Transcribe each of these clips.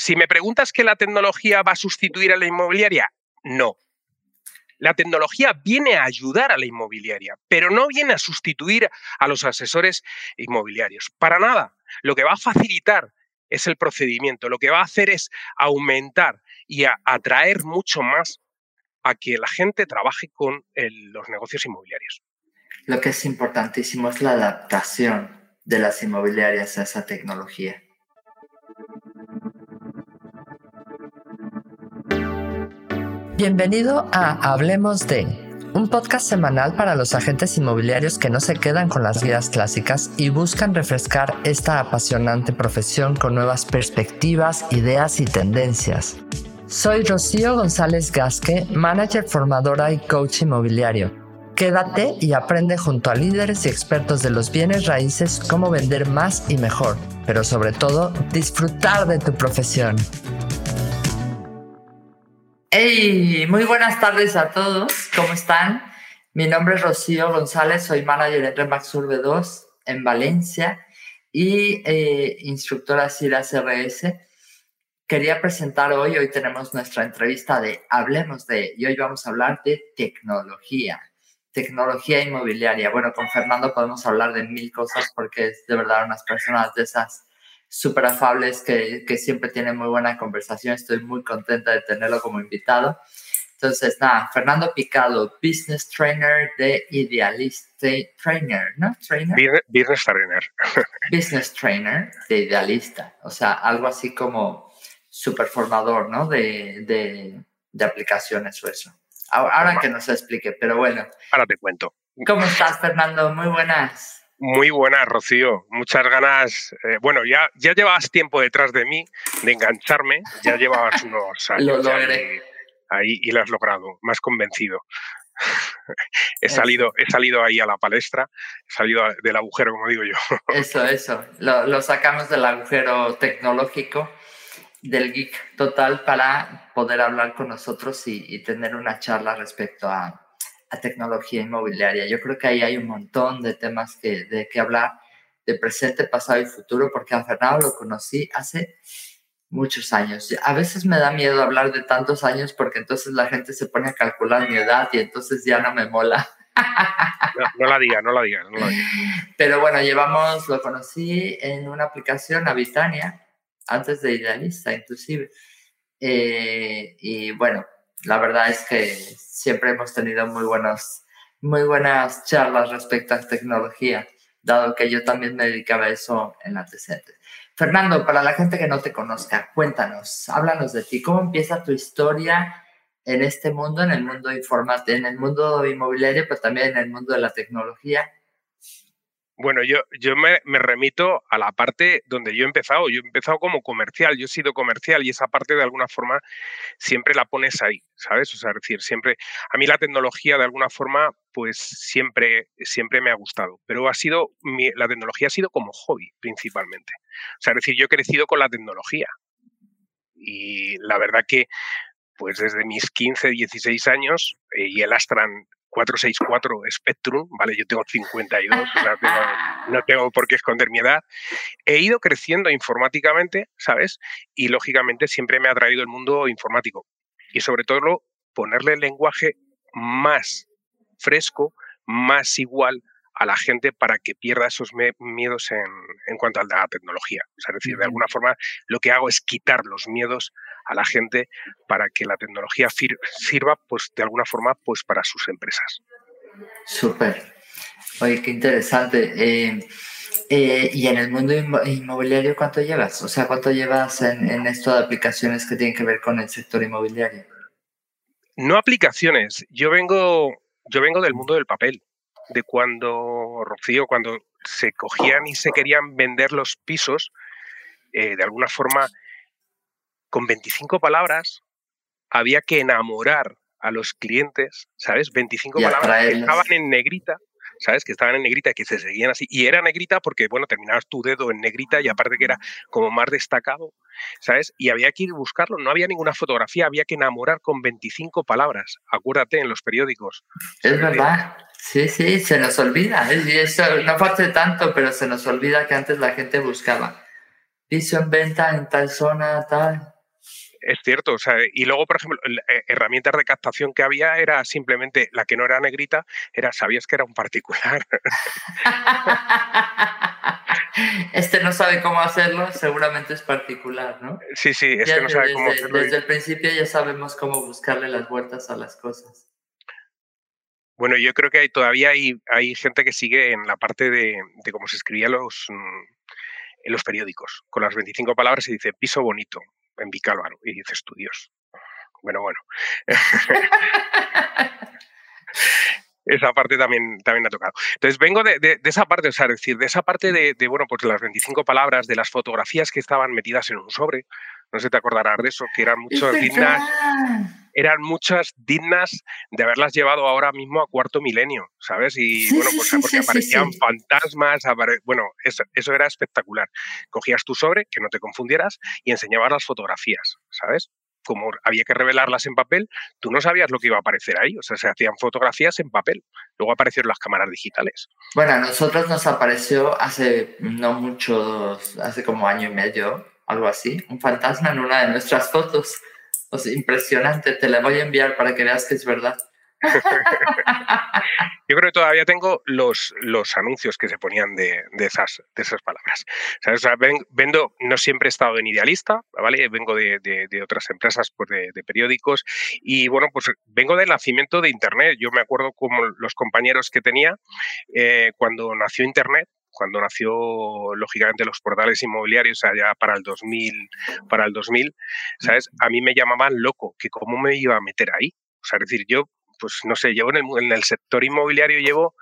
si me preguntas que la tecnología va a sustituir a la inmobiliaria, no. La tecnología viene a ayudar a la inmobiliaria, pero no viene a sustituir a los asesores inmobiliarios. Para nada. Lo que va a facilitar es el procedimiento. Lo que va a hacer es aumentar y atraer mucho más a que la gente trabaje con los negocios inmobiliarios. Lo que es importantísimo es la adaptación de las inmobiliarias a esa tecnología. Bienvenido a Hablemos de, un podcast semanal para los agentes inmobiliarios que no se quedan con las guías clásicas y buscan refrescar esta apasionante profesión con nuevas perspectivas, ideas y tendencias. Soy Rocío González Gasque, manager formadora y coach inmobiliario. Quédate y aprende junto a líderes y expertos de los bienes raíces cómo vender más y mejor, pero sobre todo disfrutar de tu profesión. Hey, muy buenas tardes a todos. ¿Cómo están? Mi nombre es Rocío González, soy manager en Remax Urbe 2 en Valencia y eh, instructora CIRA CRS. Quería presentar hoy, hoy tenemos nuestra entrevista de Hablemos de, y hoy vamos a hablar de tecnología, tecnología inmobiliaria. Bueno, con Fernando podemos hablar de mil cosas porque es de verdad unas personas de esas súper afables, que, que, siempre tiene muy buena conversación. Estoy muy contenta de tenerlo como invitado. Entonces, nada, Fernando Picado, business trainer de Idealista Trainer, ¿no? Trainer. Business trainer. business trainer de Idealista. O sea, algo así como súper formador, ¿no? De, de, de, aplicaciones o eso. Ahora, que nos explique, pero bueno. Ahora te cuento. ¿Cómo estás, Fernando? Muy buenas. Muy buena, Rocío. Muchas ganas. Eh, bueno, ya, ya llevabas tiempo detrás de mí de engancharme. Ya llevabas unos años ahí, y lo has logrado. Más convencido. he, salido, he salido ahí a la palestra, he salido del agujero, como digo yo. eso, eso. Lo, lo sacamos del agujero tecnológico, del geek total, para poder hablar con nosotros y, y tener una charla respecto a, a tecnología inmobiliaria. Yo creo que ahí hay un montón de temas que, de que hablar, de presente, pasado y futuro, porque a Fernando lo conocí hace muchos años. A veces me da miedo hablar de tantos años porque entonces la gente se pone a calcular mi edad y entonces ya no me mola. No, la diga, no la diga, no la diga. Pero bueno, llevamos, lo conocí en una aplicación, Habitania, antes de Idealista inclusive. Eh, y bueno, la verdad es que siempre hemos tenido muy, buenos, muy buenas charlas respecto a tecnología, dado que yo también me dedicaba a eso en antecedentes. Fernando, para la gente que no te conozca, cuéntanos, háblanos de ti. ¿Cómo empieza tu historia en este mundo, en el mundo informático, en el mundo inmobiliario, pero también en el mundo de la tecnología? Bueno, yo, yo me, remito a la parte donde yo he empezado. Yo he empezado como comercial, yo he sido comercial y esa parte de alguna forma siempre la pones ahí, ¿sabes? O sea, es decir, siempre, a mí la tecnología de alguna forma, pues siempre, siempre me ha gustado, pero ha sido, la tecnología ha sido como hobby principalmente. O sea, es decir, yo he crecido con la tecnología y la verdad que, pues desde mis 15, 16 años eh, y el Astran 464 Spectrum, ¿vale? Yo tengo 52, o sea, no tengo por qué esconder mi edad. He ido creciendo informáticamente, ¿sabes? Y lógicamente siempre me ha traído el mundo informático. Y sobre todo ponerle el lenguaje más fresco, más igual a la gente para que pierda esos miedos en, en, cuanto a la tecnología. O sea, es decir, de alguna forma lo que hago es quitar los miedos a la gente para que la tecnología sirva, pues de alguna forma, pues para sus empresas. Súper. Oye, qué interesante. Eh, eh, y en el mundo inmobiliario, ¿cuánto llevas? O sea, ¿cuánto llevas en, en esto de aplicaciones que tienen que ver con el sector inmobiliario? No aplicaciones. Yo vengo, yo vengo del mundo del papel, de cuando, Rocío, cuando se cogían y se querían vender los pisos, eh, de alguna forma con 25 palabras había que enamorar a los clientes, ¿sabes? 25 palabras que estaban en negrita, ¿sabes? Que estaban en negrita, que se seguían así. Y era negrita porque, bueno, terminabas tu dedo en negrita y aparte que era como más destacado, ¿sabes? Y había que ir a buscarlo. No había ninguna fotografía, había que enamorar con 25 palabras. Acuérdate en los periódicos. Es verdad. Sí, sí, se nos olvida. Y eso no fue tanto, pero se nos olvida que antes la gente buscaba piso en venta en tal zona, tal. Es cierto, o sea, y luego, por ejemplo, eh, herramientas de captación que había era simplemente la que no era negrita, era sabías que era un particular. este no sabe cómo hacerlo, seguramente es particular, ¿no? Sí, sí, este no sabe cómo hacerlo. Desde el principio ya sabemos cómo buscarle las vueltas a las cosas. Bueno, yo creo que hay, todavía hay, hay gente que sigue en la parte de, de cómo se escribía los, mm, en los periódicos, con las 25 palabras y dice piso bonito, en Vicálvaro. Y dices tú, Dios. Bueno, bueno. esa parte también, también ha tocado. Entonces, vengo de, esa parte, o sea, es decir, de esa parte de, bueno, pues de las 25 palabras, de las fotografías que estaban metidas en un sobre, no sé si te acordarás de eso, que eran muchas dignas, eran muchas dignas de haberlas llevado ahora mismo a cuarto milenio, ¿sabes? Y bueno, pues porque aparecían fantasmas, bueno, eso, eso era espectacular. Cogías tu sobre, que no te confundieras, y enseñabas las fotografías, ¿sabes? como había que revelarlas en papel, tú no sabías lo que iba a aparecer ahí. O sea, se hacían fotografías en papel. Luego aparecieron las cámaras digitales. Bueno, a nosotros nos apareció hace no mucho, hace como año y medio, algo así, un fantasma en una de nuestras fotos. O impresionante, te la voy a enviar para que veas que es verdad. Yo creo que todavía tengo los, los anuncios que se ponían de, esas, de esas palabras. Vendo, no siempre he estado en idealista, ¿vale? Vengo de, otras empresas, pues de, periódicos, y bueno, pues vengo del nacimiento de Internet. Yo me acuerdo como los compañeros que tenía eh, cuando nació Internet, cuando nació lógicamente los portales inmobiliarios allá para el 2000, para el 2000, ¿sabes? A mí me llamaban loco, que cómo me iba a meter ahí. O sea, es decir, yo pues no sé, llevo en el, en el sector inmobiliario, llevo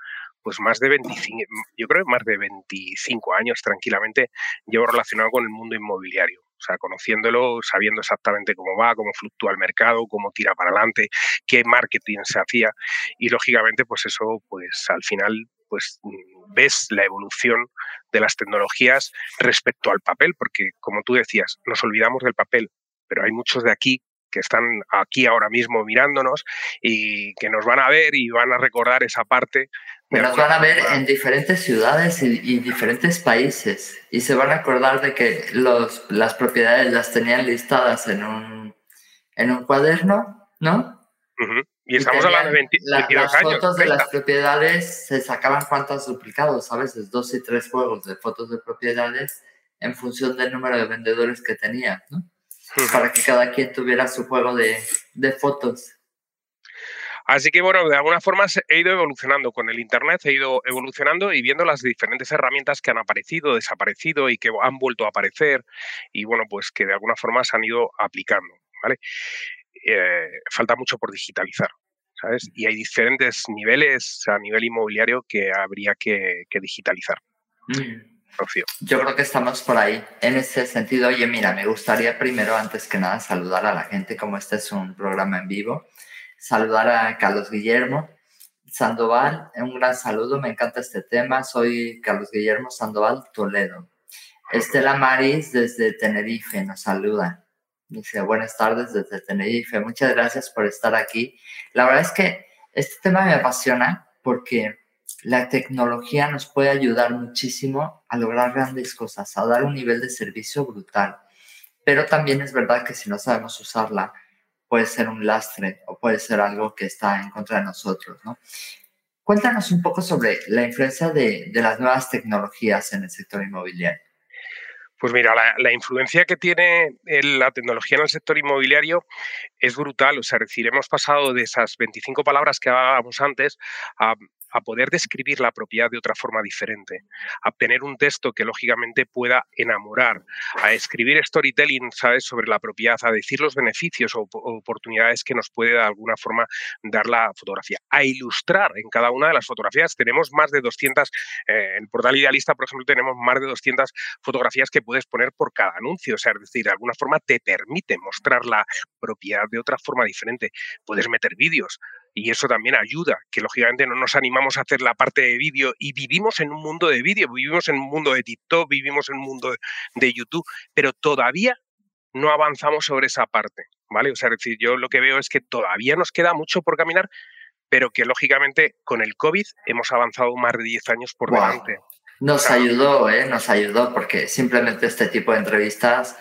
pues más de 25, yo creo más de 25 años tranquilamente llevo relacionado con el mundo inmobiliario. O sea, conociéndolo, sabiendo exactamente cómo va, cómo fluctúa el mercado, cómo tira para adelante, qué marketing se hacía. Y lógicamente, pues eso, pues al final, pues ves la evolución de las tecnologías respecto al papel, porque como tú decías, nos olvidamos del papel, pero hay muchos de aquí que están aquí ahora mismo mirándonos y que nos van a ver y van a recordar esa parte. nos van a ver en diferentes ciudades y, diferentes países y se van a acordar de que los, las propiedades las tenían listadas en un, en un cuaderno, ¿no? Y estamos hablando de 20, las fotos de las propiedades se sacaban cuántos duplicados, a veces dos y tres juegos de fotos de propiedades en función del número de vendedores que tenían, ¿no? para que cada quien tuviera su juego de, de fotos. Así que bueno, de alguna forma he ido evolucionando con el Internet, he ido evolucionando y viendo las diferentes herramientas que han aparecido, desaparecido y que han vuelto a aparecer y bueno, pues que de alguna forma se han ido aplicando, ¿vale? Eh, falta mucho por digitalizar, ¿sabes? Y hay diferentes niveles a nivel inmobiliario que habría que, digitalizar. Mm. Yo creo que estamos por ahí. En ese sentido, oye, mira, me gustaría primero, antes que nada, saludar a la gente, como este es un programa en vivo. Saludar a Carlos Guillermo Sandoval, un gran saludo, me encanta este tema. Soy Carlos Guillermo Sandoval Toledo. Estela Maris desde Tenerife nos saluda. Dice, buenas tardes desde Tenerife. Muchas gracias por estar aquí. La verdad es que este tema me apasiona porque la tecnología nos puede ayudar muchísimo a lograr grandes cosas, a dar un nivel de servicio brutal. Pero también es verdad que si no sabemos usarla, puede ser un lastre o puede ser algo que está en contra de nosotros, ¿no? Cuéntanos un poco sobre la influencia de, las nuevas tecnologías en el sector inmobiliario. Pues mira, la, influencia que tiene la tecnología en el sector inmobiliario es brutal. O sea, es decir, hemos pasado de esas 25 palabras que hablábamos antes a a poder describir la propiedad de otra forma diferente, a tener un texto que lógicamente pueda enamorar, a escribir storytelling, ¿sabes?, sobre la propiedad, a decir los beneficios o oportunidades que nos puede de alguna forma dar la fotografía, a ilustrar en cada una de las fotografías. Tenemos más de 200, eh, en el portal Idealista, por ejemplo, tenemos más de 200 fotografías que puedes poner por cada anuncio, o sea, es decir, de alguna forma te permite mostrar la propiedad de otra forma diferente. Puedes meter vídeos, y eso también ayuda, que lógicamente no nos animamos a hacer la parte de vídeo y vivimos en un mundo de vídeo, vivimos en un mundo de TikTok, vivimos en un mundo de YouTube, pero todavía no avanzamos sobre esa parte, ¿vale? O sea, es decir, yo lo que veo es que todavía nos queda mucho por caminar, pero que lógicamente con el COVID hemos avanzado más de 10 años por delante. Nos ayudó, ¿eh? Nos ayudó porque simplemente este tipo de entrevistas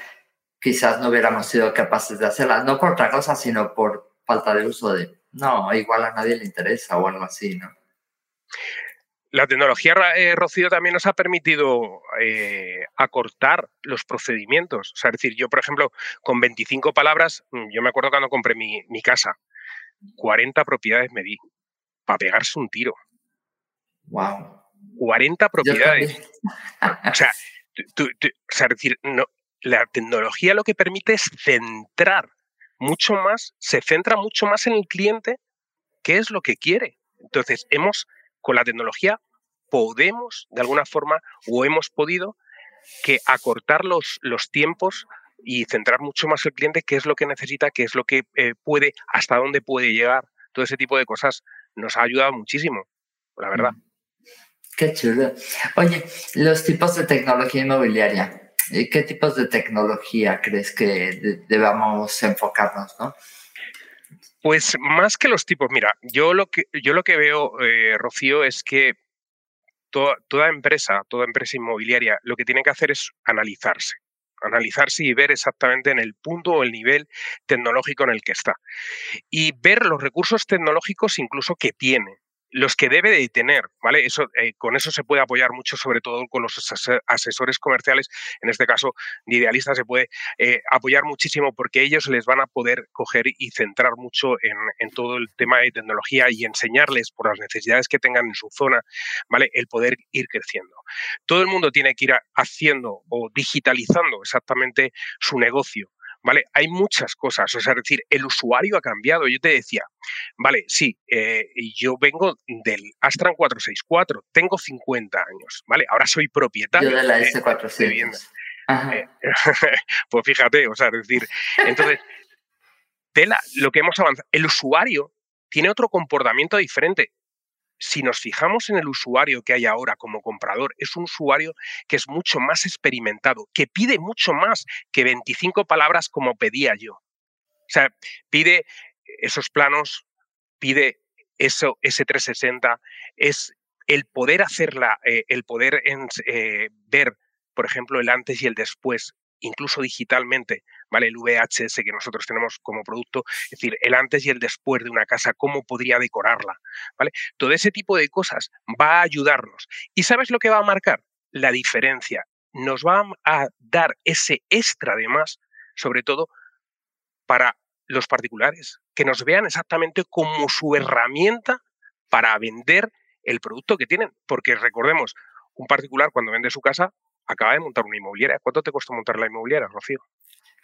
quizás no hubiéramos sido capaces de hacerlas, no por otra cosa, sino por falta de uso de, no, igual a nadie le interesa o algo así, ¿no? La tecnología, eh, Rocío, también nos ha permitido eh, acortar los procedimientos. O sea, es decir, yo, por ejemplo, con 25 palabras, mm, yo me acuerdo cuando compré mi, casa, 40 propiedades me di para pegarse un tiro. Wow. 40 propiedades. o sea, es decir, no, la tecnología lo que permite es centrar mucho más, se centra mucho más en el cliente, qué es lo que quiere. Entonces, hemos, con la tecnología, podemos, de alguna forma, o hemos podido, que acortar los, los tiempos y centrar mucho más el cliente, qué es lo que necesita, qué es lo que eh, puede, hasta dónde puede llegar. Todo ese tipo de cosas nos ha ayudado muchísimo, la verdad. Mm. Qué chulo. Oye, los tipos de tecnología inmobiliaria. ¿Qué tipos de tecnología crees que debamos enfocarnos, no? Pues más que los tipos, mira, yo lo que, yo lo que veo, eh, Rocío, es que toda, toda empresa, toda empresa inmobiliaria, lo que tiene que hacer es analizarse analizarse y ver exactamente en el punto o el nivel tecnológico en el que está. Y ver los recursos tecnológicos incluso que tiene los que debe de tener, ¿vale? Eso, eh, con eso se puede apoyar mucho, sobre todo con los asesores comerciales, en este caso de idealistas se puede eh, apoyar muchísimo porque ellos les van a poder coger y centrar mucho en, todo el tema de tecnología y enseñarles por las necesidades que tengan en su zona, ¿vale? El poder ir creciendo. Todo el mundo tiene que ir haciendo o digitalizando exactamente su negocio, ¿vale? Hay muchas cosas, o sea, es decir, el usuario ha cambiado. Yo te decía, vale, sí, eh, yo vengo del Astran 464, tengo 50 años, ¿vale? Ahora soy propietario. Yo de la S400. Eh, pues fíjate, o sea, es decir, entonces, tela, lo que hemos avanzado, el usuario tiene otro comportamiento diferente si nos fijamos en el usuario que hay ahora como comprador, es un usuario que es mucho más experimentado, que pide mucho más que 25 palabras como pedía yo. O sea, pide esos planos, pide eso, ese 360, es el poder hacerla, eh, el poder eh, ver, por ejemplo, el antes y el después, incluso digitalmente, ¿vale? El VHS que nosotros tenemos como producto, es decir, el antes y el después de una casa, cómo podría decorarla, ¿vale? Todo ese tipo de cosas va a ayudarnos. ¿Y sabes lo que va a marcar? La diferencia. Nos va a dar ese extra de más, sobre todo para los particulares, que nos vean exactamente como su herramienta para vender el producto que tienen. Porque recordemos, un particular cuando vende su casa acaba de montar una inmobiliaria. ¿Cuánto te costó montar la inmobiliaria, Rocío?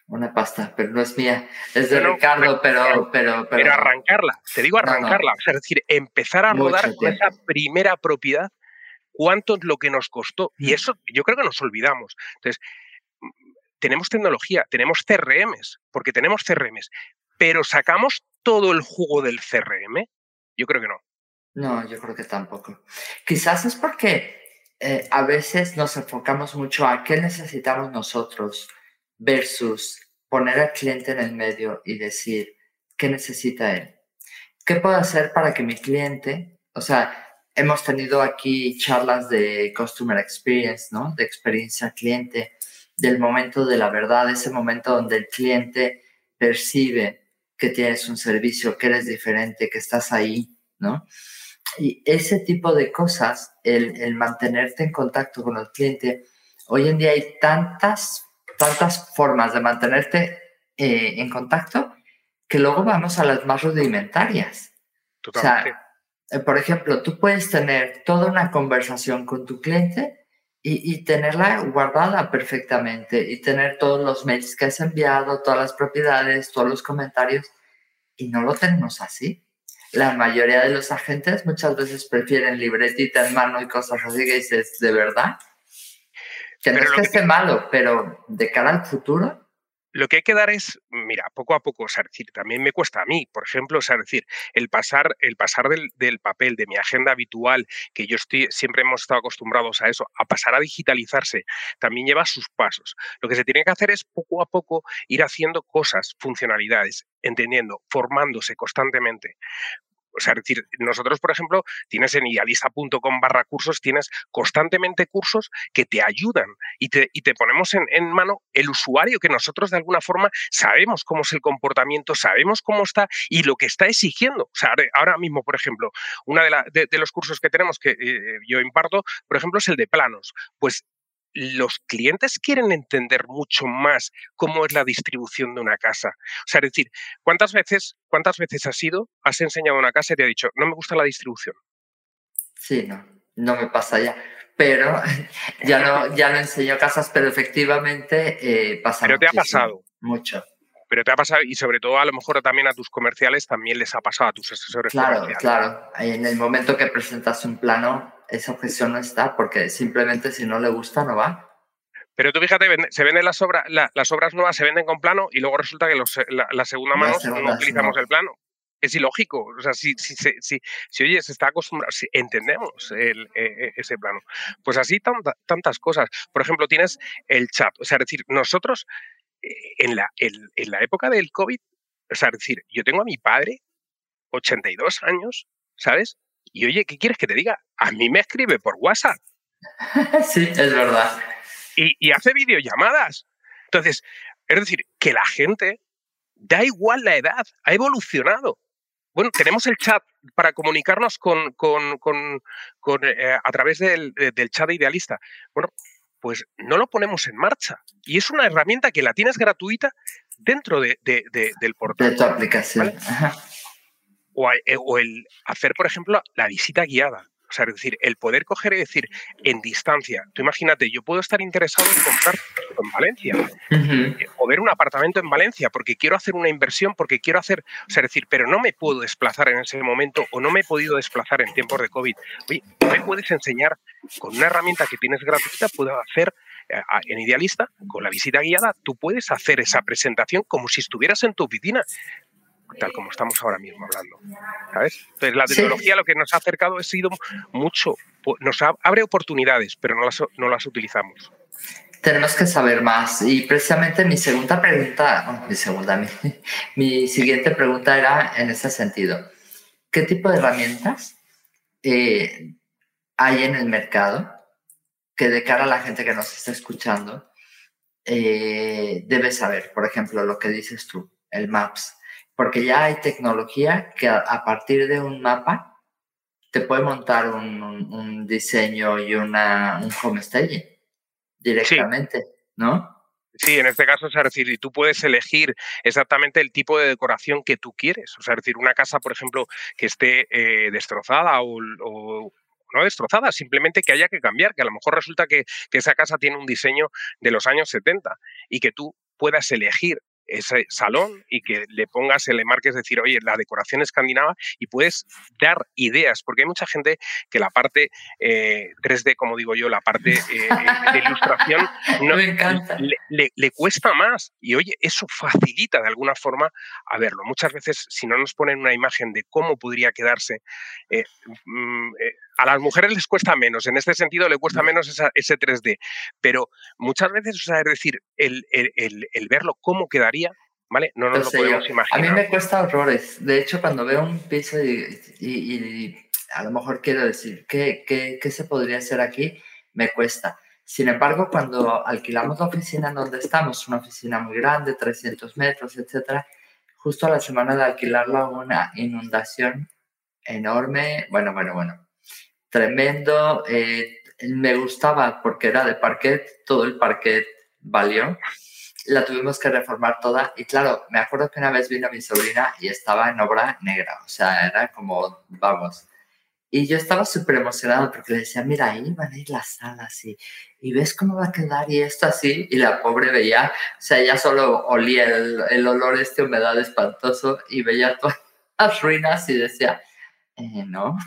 Una pasta, pero no es mía. Es de Ricardo, pero, pero, pero, arrancarla, te digo arrancarla. es decir, empezar a rodar con esa primera propiedad, cuánto es lo que nos costó. Y mm. eso yo creo que nos olvidamos. Entonces, tenemos tecnología, tenemos CRMs, porque tenemos CRMs, pero ¿sacamos todo el jugo del CRM? Yo creo que no. No, yo creo que tampoco. Quizás es porque eh, a veces nos enfocamos mucho a qué necesitamos nosotros versus poner al cliente en el medio y decir qué necesita él. ¿Qué puedo hacer para que mi cliente, o sea, hemos tenido aquí charlas de customer experience, ¿no? De experiencia cliente, del momento de la verdad, ese momento donde el cliente percibe que tienes un servicio, que eres diferente, que estás ahí, ¿no? Y ese tipo de cosas, el, el mantenerte en contacto con el cliente, hoy en día hay tantas tantas formas de mantenerte eh, en contacto que luego vamos a las más rudimentarias. Totalmente. O sea, eh, por ejemplo, tú puedes tener toda una conversación con tu cliente y, y, tenerla guardada perfectamente y tener todos los mails que has enviado, todas las propiedades, todos los comentarios y no lo tenemos así. La mayoría de los agentes muchas veces prefieren libretita en mano y cosas así que dices, ¿de verdad? Que no es que, esté malo, pero de cara al futuro. Lo que hay que dar es, mira, poco a poco, o sea, decir, también me cuesta a mí, por ejemplo, o sea, decir, el pasar, el pasar del, del, papel, de mi agenda habitual, que yo estoy, siempre hemos estado acostumbrados a eso, a pasar a digitalizarse, también lleva sus pasos. Lo que se tiene que hacer es poco a poco ir haciendo cosas, funcionalidades, entendiendo, formándose constantemente O sea, es decir, nosotros, por ejemplo, tienes en idealista.com barra cursos, tienes constantemente cursos que te ayudan y te, y te ponemos en, en, mano el usuario que nosotros de alguna forma sabemos cómo es el comportamiento, sabemos cómo está y lo que está exigiendo. O sea, ahora mismo, por ejemplo, uno de, de, los cursos que tenemos que eh, yo imparto, por ejemplo, es el de planos. Pues los clientes quieren entender mucho más cómo es la distribución de una casa. O sea, es decir, ¿cuántas veces, cuántas veces has ido, has enseñado una casa y te ha dicho, no me gusta la distribución? Sí, no, no me pasa ya. Pero ya no, ya no enseño casas, pero efectivamente eh, pasa Pero te ha pasado. Mucho. Pero te ha pasado, y sobre todo a lo mejor también a tus comerciales, también les ha pasado a tus asesores claro, comerciales. Claro, En el momento que presentas un plano, esa objeción no está, porque simplemente si no le gusta, no va. Pero tú fíjate, se venden las obras, las obras nuevas se venden con plano y luego resulta que la, segunda mano no utilizamos el plano. Es ilógico. O sea, si, si, si, si oye, se está acostumbrado, si entendemos el, e, e, ese plano. Pues así tantas cosas. Por ejemplo, tienes el chat. O sea, es decir, nosotros eh, en la, en, en la época del COVID, o sea, es decir, yo tengo a mi padre, 82 años, ¿sabes? Y oye, ¿qué quieres que te diga? A mí me escribe por WhatsApp. sí, es verdad. Y, hace videollamadas. Entonces, es decir, que la gente, da igual la edad, ha evolucionado. Bueno, tenemos el chat para comunicarnos con, con, con, eh, a través del, del chat idealista. Bueno, pues no lo ponemos en marcha. Y es una herramienta que la tienes gratuita dentro de, de, del portal. De tu aplicación. Eh, o, el hacer, por ejemplo, la visita guiada. O sea, es decir, el poder coger y decir en distancia, tú imagínate, yo puedo estar interesado en comprar en Valencia eh, o ver un apartamento en Valencia porque quiero hacer una inversión, porque quiero hacer, o sea, es decir, pero no me puedo desplazar en ese momento o no me he podido desplazar en tiempos de COVID. Oye, me puedes enseñar con una herramienta que tienes gratuita, puedo hacer eh, en Idealista, con la visita guiada, tú puedes hacer esa presentación como si estuvieras en tu oficina tal como estamos ahora mismo hablando. ¿Sabes? Entonces, la tecnología lo que nos ha acercado ha sido mucho, nos abre oportunidades, pero no las, no las utilizamos. Tenemos que saber más. Y precisamente mi segunda pregunta, mi segunda, mi, mi, siguiente pregunta era en ese sentido. ¿Qué tipo de herramientas eh, hay en el mercado que de cara a la gente que nos está escuchando eh, debe saber? Por ejemplo, lo que dices tú, el MAPS porque ya hay tecnología que a, partir de un mapa te puede montar un, diseño y una, un homestaging directamente, ¿no? Sí, en este caso, es decir, y tú puedes elegir exactamente el tipo de decoración que tú quieres. O sea, decir, una casa, por ejemplo, que esté eh, destrozada o, no destrozada, simplemente que haya que cambiar, que a lo mejor resulta que, que, esa casa tiene un diseño de los años 70 y que tú puedas elegir ese salón y que le pongas, le marques decir, oye, la decoración escandinava y puedes dar ideas, porque hay mucha gente que la parte 3D, eh, como digo yo, la parte eh, eh, de ilustración no, Le, le, cuesta más y oye, eso facilita de alguna forma a verlo. Muchas veces, si no nos ponen una imagen de cómo podría quedarse, mm, a las mujeres les cuesta menos, en este sentido le cuesta menos ese 3D, pero muchas veces, o sea, es decir, el, el, el, verlo cómo quedaría, ¿vale? No nos lo podemos imaginar. A mí me cuesta horrores. De hecho, cuando veo un piso y, y, a lo mejor quiero decir, ¿qué, ¿qué, qué, se podría hacer aquí? Me cuesta. Sin embargo, cuando alquilamos la oficina en donde estamos, una oficina muy grande, 300 metros, etcétera, justo a la semana de alquilarla una inundación enorme, bueno, bueno, bueno, tremendo. Eh, me gustaba porque era de parquet, todo el parquet valió. La tuvimos que reformar toda y claro, me acuerdo que una vez vino mi sobrina y estaba en obra negra, o sea, era como, vamos. Y yo estaba súper emocionado porque le decía, mira, ahí van a ir las salas y, y ves cómo va a quedar y esto así. Y la pobre veía, o sea, ella solo olía el, el olor, este humedad espantoso y veía todas las ruinas y decía, eh, no,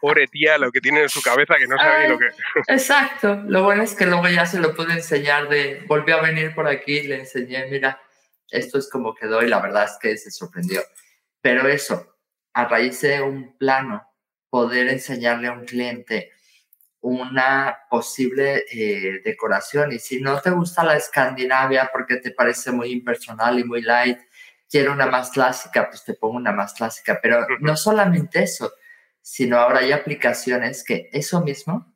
Pobre tía, lo que tiene en su cabeza que no sabe lo que. exacto. Lo bueno es que luego ya se lo pude enseñar de. Volvió a venir por aquí, le enseñé, mira, esto es como quedó y la verdad es que se sorprendió. Pero eso, a raíz de un plano, poder enseñarle a un cliente una posible eh, decoración. Y si no te gusta la Escandinavia porque te parece muy impersonal y muy light, quiero una más clásica, pues te pongo una más clásica. Pero no solamente eso, sino ahora hay aplicaciones que eso mismo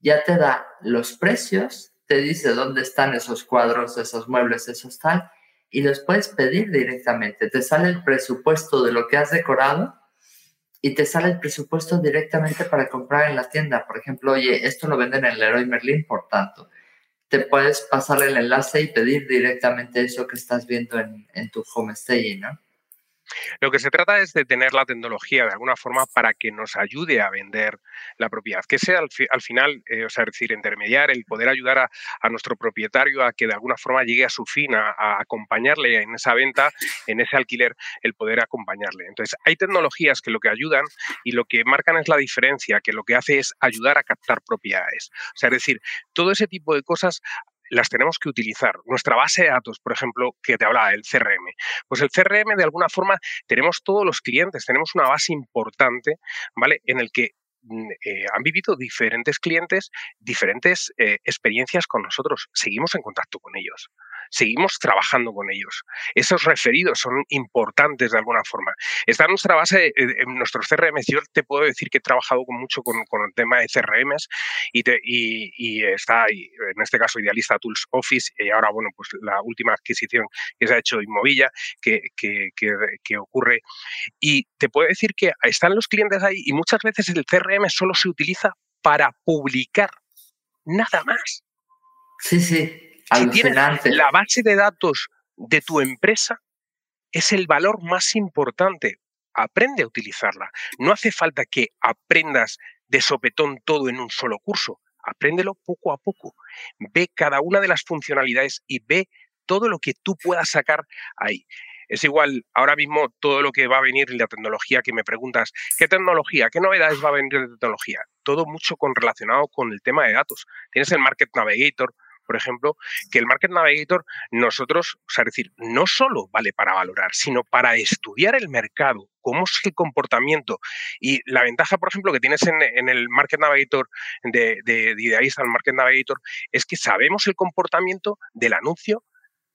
ya te da los precios, te dice dónde están esos cuadros, esos muebles, esos tal, y los puedes pedir directamente. Te sale el presupuesto de lo que has decorado y te sale el presupuesto directamente para comprar en la tienda. Por ejemplo, oye, esto lo venden en Leroy Merlin, por tanto, te puedes pasar el enlace y pedir directamente eso que estás viendo en, en tu home staging, ¿no? Lo que se trata es de tener la tecnología de alguna forma para que nos ayude a vender la propiedad, que sea al, final, eh, o sea, es decir, intermediar, el poder ayudar a, nuestro propietario a que de alguna forma llegue a su fin, a, acompañarle en esa venta, en ese alquiler, el poder acompañarle. Entonces, hay tecnologías que lo que ayudan y lo que marcan es la diferencia, que lo que hace es ayudar a captar propiedades. O sea, es decir, todo ese tipo de cosas las tenemos que utilizar. Nuestra base de datos, por ejemplo, que te hablaba, el CRM. Pues el CRM, de alguna forma, tenemos todos los clientes, tenemos una base importante, ¿vale? En el que eh, han vivido diferentes clientes, diferentes eh, experiencias con nosotros. Seguimos en contacto con ellos seguimos trabajando con ellos. Esos referidos son importantes de alguna forma. Está en nuestra base, en nuestros CRM. Yo te puedo decir que he trabajado mucho con, el tema de CRMs y, y, está, en este caso, Idealista Tools Office y ahora, bueno, pues la última adquisición que se ha hecho Inmovilla, que, que, que ocurre. Y te puedo decir que están los clientes ahí y muchas veces el CRM solo se utiliza para publicar, nada más. Sí, sí. Si tienes la base de datos de tu empresa, es el valor más importante. Aprende a utilizarla. No hace falta que aprendas de sopetón todo en un solo curso. Apréndelo poco a poco. Ve cada una de las funcionalidades y ve todo lo que tú puedas sacar ahí. Es igual, ahora mismo todo lo que va a venir en la tecnología que me preguntas, ¿qué tecnología? ¿Qué novedades va a venir de tecnología? Todo mucho con, relacionado con el tema de datos. Tienes el Market Navigator, por ejemplo, que el Market Navigator nosotros, o sea, es decir, no solo vale para valorar, sino para estudiar el mercado, cómo es el comportamiento. Y la ventaja, por ejemplo, que tienes en, el Market Navigator de, de, de Idealista, el Market Navigator, es que sabemos el comportamiento del anuncio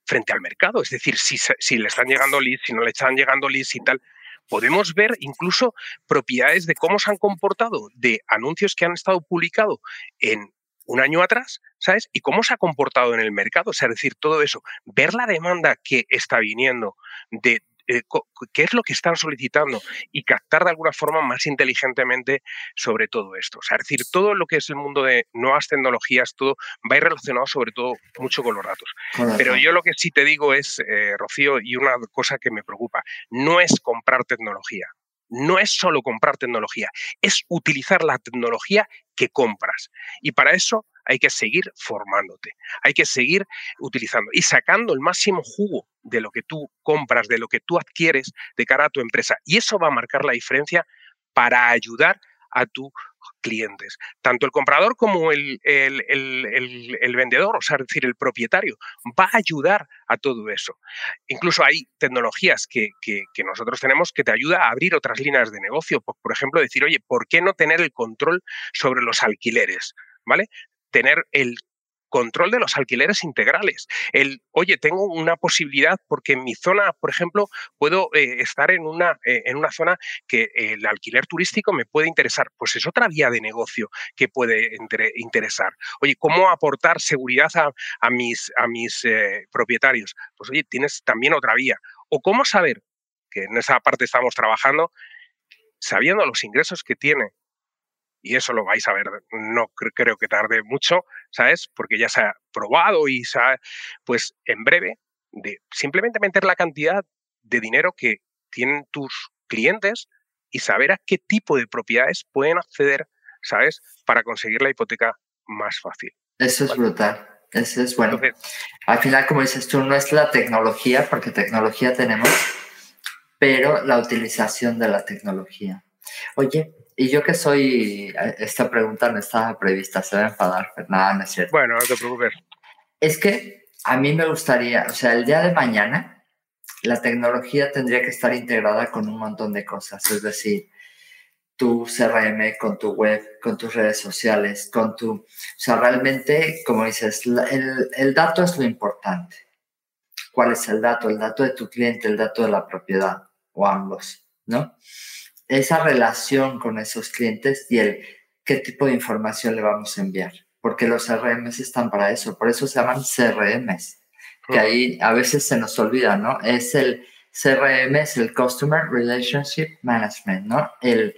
frente al mercado. Es decir, si, si le están llegando leads, si no le están llegando leads y tal podemos ver incluso propiedades de cómo se han comportado de anuncios que han estado publicados en un año atrás, ¿sabes? Y cómo se ha comportado en el mercado, o sea, es decir, todo eso, ver la demanda que está viniendo de, eh, qué es lo que están solicitando y captar de alguna forma más inteligentemente sobre todo esto. O sea, es decir, todo lo que es el mundo de nuevas tecnologías, todo va a ir relacionado sobre todo mucho con los datos. Pero yo lo que sí te digo es, eh, Rocío, y una cosa que me preocupa, no es comprar tecnología no es solo comprar tecnología, es utilizar la tecnología que compras. Y para eso hay que seguir formándote, hay que seguir utilizando y sacando el máximo jugo de lo que tú compras, de lo que tú adquieres de cara a tu empresa. Y eso va a marcar la diferencia para ayudar a tu clientes, tanto el comprador como el, vendedor, o sea, es decir, el propietario, va a ayudar a todo eso. Incluso hay tecnologías que, nosotros tenemos que te ayuda a abrir otras líneas de negocio. Por ejemplo, decir, oye, ¿por qué no tener el control sobre los alquileres? ¿Vale? Tener el control de los alquileres integrales. Oye, tengo una posibilidad porque en mi zona, por ejemplo, puedo eh, estar en una, eh, en una zona que el alquiler turístico me puede interesar. Pues es otra vía de negocio que puede interesar. Oye, ¿cómo aportar seguridad a, mis, a mis eh, propietarios? Pues oye, tienes también otra vía. O cómo saber, que en esa parte estamos trabajando, sabiendo los ingresos que tiene y eso lo vais a ver, no creo que tarde mucho, ¿sabes? Porque ya se ha probado y se ha, pues en breve, de simplemente meter la cantidad de dinero que tienen tus clientes y saber a qué tipo de propiedades pueden acceder, ¿sabes? Para conseguir la hipoteca más fácil. Eso es brutal. Eso es bueno. Al final, como dices tú, no es la tecnología, porque tecnología tenemos, pero la utilización de la tecnología. Oye, y yo que soy, eh, esta pregunta no estaba prevista, se va a enfadar, pero nada, no es cierto. Bueno, no te preocupes. Es que a mí me gustaría, o sea, el día de mañana, la tecnología tendría que estar integrada con un montón de cosas, es decir, tu CRM, con tu web, con tus redes sociales, con tu... O sea, realmente, como dices, el, el dato es lo importante. cuál es el dato, el dato de tu cliente, el dato de la propiedad o ambos, ¿no? Esa relación con esos clientes y el qué tipo de información le vamos a enviar, porque los CRMs están para eso, por eso se llaman CRMs, que ahí a veces se nos olvida, ¿no? Es el CRM, es el Customer Relationship Management, ¿no? El,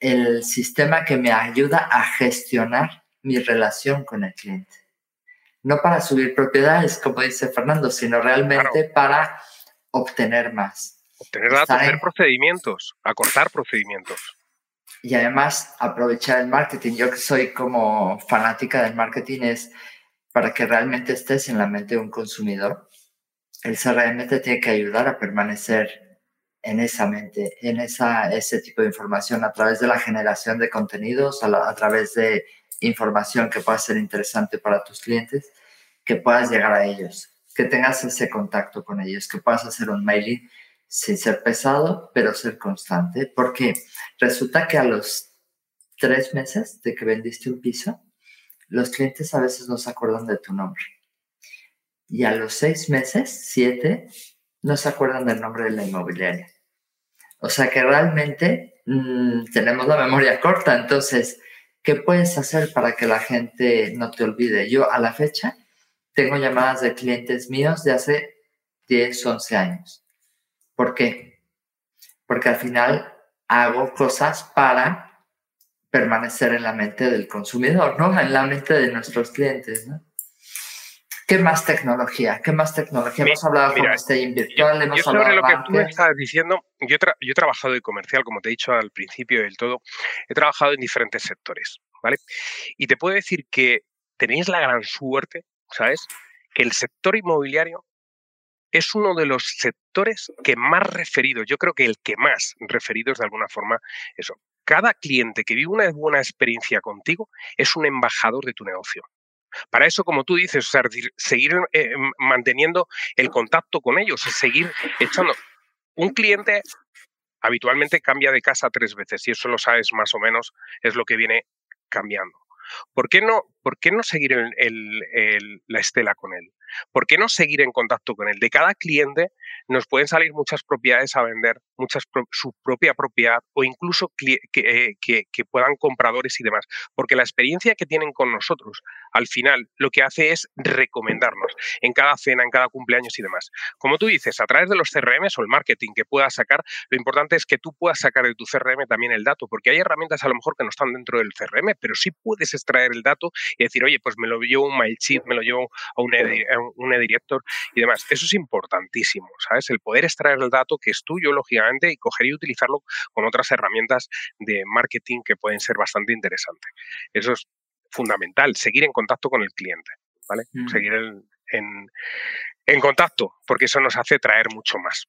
el sistema que me ayuda a gestionar mi relación con el cliente. No para subir propiedades, como dice Fernando, sino realmente para obtener más. Obtener datos, hacer procedimientos, acortar procedimientos. Y además aprovechar el marketing. Yo que soy como fanática del marketing es para que realmente estés en la mente de un consumidor. El CRM te tiene que ayudar a permanecer en esa mente, en esa, ese tipo de información a través de la generación de contenidos, a, través de información que pueda ser interesante para tus clientes, que puedas llegar a ellos, que tengas ese contacto con ellos, que puedas hacer un mailing sin ser pesado, pero ser constante, porque resulta que a los tres meses de que vendiste un piso, los clientes a veces no se acuerdan de tu nombre. Y a los seis meses, siete, no se acuerdan del nombre de la inmobiliaria. O sea que realmente mm, tenemos la memoria corta. Entonces, ¿qué puedes hacer para que la gente no te olvide? Yo a la fecha tengo llamadas de clientes míos de hace 10, 11 años. ¿Por qué? Porque al final hago cosas para permanecer en la mente del consumidor, ¿no? En la mente de nuestros clientes, ¿no? ¿Qué más tecnología? ¿Qué más tecnología? Hemos hablado de este virtual, hemos yo sobre lo que tú estás diciendo, yo, yo he trabajado de comercial, como te he dicho al principio del todo, he trabajado en diferentes sectores, ¿vale? Y te puedo decir que tenéis la gran suerte, ¿sabes? Que el sector inmobiliario es uno de los sectores que más referidos, yo creo que el que más referidos de alguna forma, eso. Cada cliente que vive una buena experiencia contigo es un embajador de tu negocio. Para eso, como tú dices, seguir eh, manteniendo el contacto con ellos, seguir echando. Un cliente habitualmente cambia de casa tres veces y eso lo sabes más o menos, es lo que viene cambiando. ¿Por qué no, por qué no seguir la estela con él? ¿Por qué no seguir en contacto con él? De cada cliente nos pueden salir muchas propiedades a vender, muchas su propia propiedad o incluso eh, que, que, puedan compradores y demás. Porque la experiencia que tienen con nosotros, al final, lo que hace es recomendarnos en cada cena, en cada cumpleaños y demás. Como tú dices, a través de los CRM o el marketing que puedas sacar, lo importante es que tú puedas sacar de tu CRM también el dato, porque hay herramientas a lo mejor que no están dentro del CRM, pero sí puedes extraer el dato y decir, oye, pues me lo llevo un MailChimp, me lo llevo a un, un e-director y demás. Eso es importantísimo, ¿sabes? El poder extraer el dato que es tuyo, lógicamente, y coger y utilizarlo con otras herramientas de marketing que pueden ser bastante interesantes. Eso es fundamental, seguir en contacto con el cliente, ¿vale? Mm. Seguir en, en contacto, porque eso nos hace traer mucho más.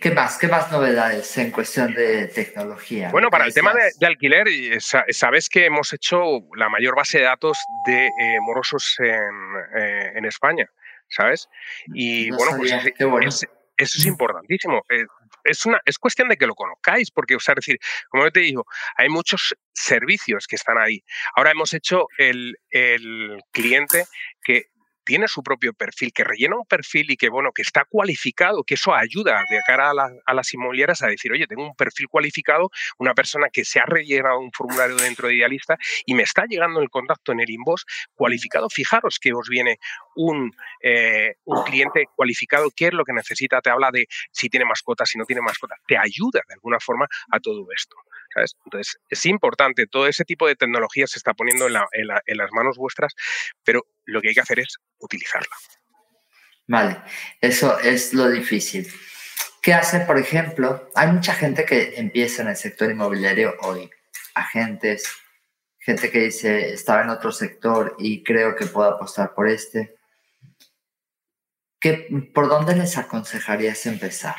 ¿Qué más? ¿Qué más novedades en cuestión de tecnología? Bueno, para el tema de, alquiler, sabes que hemos hecho la mayor base de datos de eh, morosos eh, en, España, ¿sabes? Y bueno, pues eso es importantísimo. Eh, es, una, es cuestión de que lo conozcáis, porque, o sea, decir, como yo te digo, hay muchos servicios que están ahí. Ahora hemos hecho el, el cliente que tiene su propio perfil, que rellena un perfil y que, bueno, que está cualificado, que eso ayuda de cara a, las inmobiliarias a decir, oye, tengo un perfil cualificado, una persona que se ha rellenado un formulario dentro de Idealista y me está llegando el contacto en el inbox cualificado. Fijaros que os viene un, eh, un cliente cualificado, qué es lo que necesita, te habla de si tiene mascotas, si no tiene mascotas, te ayuda de alguna forma a todo esto. Entonces, es importante, todo ese tipo de tecnología se está poniendo en, las manos vuestras, pero lo que hay que hacer es utilizarla. Vale, eso es lo difícil. ¿Qué hace, por ejemplo? Hay mucha gente que empieza en el sector inmobiliario hoy, agentes, gente que dice, estaba en otro sector y creo que puedo apostar por este. ¿Qué, ¿Por dónde les aconsejarías empezar?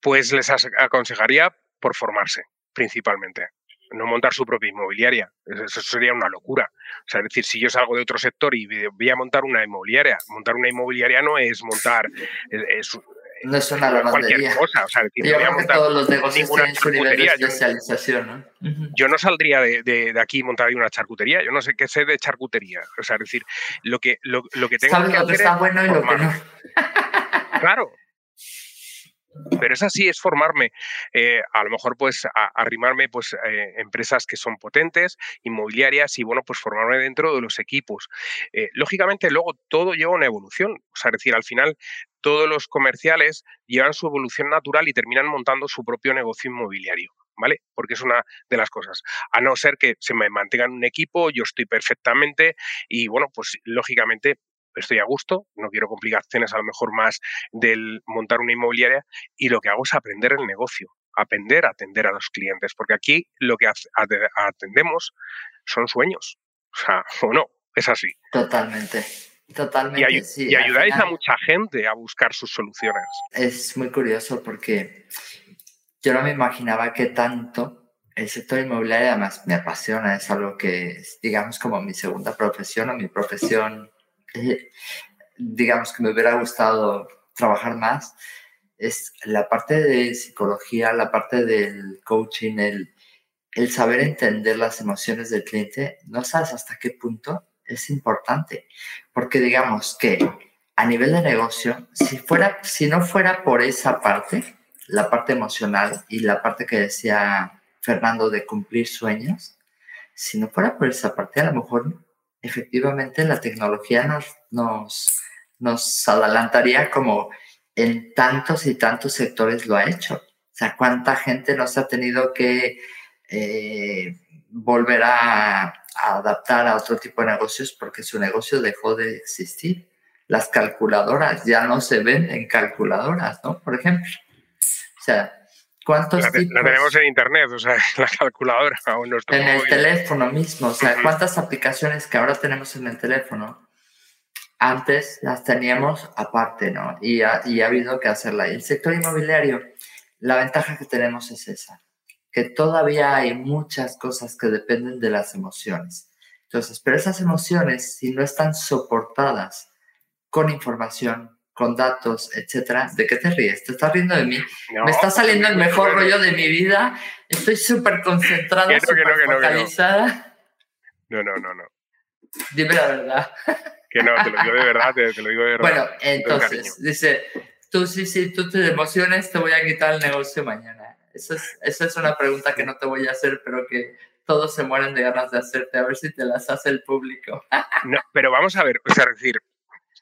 Pues les aconsejaría por formarse, principalmente. No montar su propia inmobiliaria. Eso sería una locura. O sea, es decir, si yo salgo de otro sector y voy a montar una inmobiliaria, montar una inmobiliaria no es montar, es, no es una lavandería. Cualquier cosa, o sea, Yo creo que todos los negocios tienen su nivel de especialización, ¿no? Yo no saldría de, de, de aquí montar una charcutería, yo no sé qué sé de charcutería, o sea, es decir, lo que, lo, lo que tengo Sabes que lo que está es bueno y lo que no. Claro. Pero es así, es formarme. Eh, a lo mejor, pues, arrimarme, pues, eh, empresas que son potentes, inmobiliarias, y bueno, pues formarme dentro de los equipos. Eh, lógicamente, luego todo lleva una evolución. O sea, es decir, al final, todos los comerciales llevan su evolución natural y terminan montando su propio negocio inmobiliario. ¿Vale? Porque es una de las cosas. A no ser que se me mantenga en un equipo, yo estoy perfectamente y bueno, pues lógicamente estoy a gusto, no quiero complicaciones a lo mejor más del montar una inmobiliaria y lo que hago es aprender el negocio, aprender a atender a los clientes, porque aquí lo que atendemos son sueños, o sea, o no, es así. Totalmente. Totalmente. Y, sí, y ayudáis a mucha gente a buscar sus soluciones. Es muy curioso porque yo no me imaginaba que tanto el sector inmobiliario además me apasiona, es algo que es, digamos, como mi segunda profesión o mi profesión, digamos, que me hubiera gustado trabajar más, es la parte de psicología, la parte del coaching, el, el saber entender las emociones del cliente, no sabes hasta qué punto es importante, porque digamos que a nivel de negocio, si, fuera, si no fuera por esa parte, la parte emocional y la parte que decía Fernando de cumplir sueños, si no fuera por esa parte, a lo mejor efectivamente la tecnología nos, nos, nos adelantaría como en tantos y tantos sectores lo ha hecho. O sea, cuánta gente nos ha tenido que eh, volver a, a adaptar a otro tipo de negocios porque su negocio dejó de existir. Las calculadoras ya no se venden calculadoras, ¿no? Por ejemplo. O sea, ¿cuántos La, tipos? la tenemos en internet, o sea, en la calculadora o en nuestro En el teléfono mismo, o sea, cuántas aplicaciones que ahora tenemos en el teléfono, antes las teníamos aparte, ¿no? Y ha, y ha habido que hacerla. Y el sector inmobiliario, la ventaja que tenemos es esa, que todavía hay muchas cosas que dependen de las emociones. Entonces, pero esas emociones, si no están soportadas con información, con datos, etcétera, ¿de qué te ríes? ¿Te estás riendo de mí? No, Me está saliendo el mejor rollo de mi vida. Estoy súper concentrada, no, súper no, focalizada. No, no, no, no. Dime la verdad. Que no, te lo digo de verdad, te, te lo digo de verdad. Bueno, entonces, dice, tú sí, sí, tú te emociones, te voy a quitar el negocio mañana. Eso es, esa es una pregunta que no te voy a hacer, pero que todos se mueren de ganas de hacerte, a ver si te las hace el público. No, pero vamos a ver, o sea, es decir,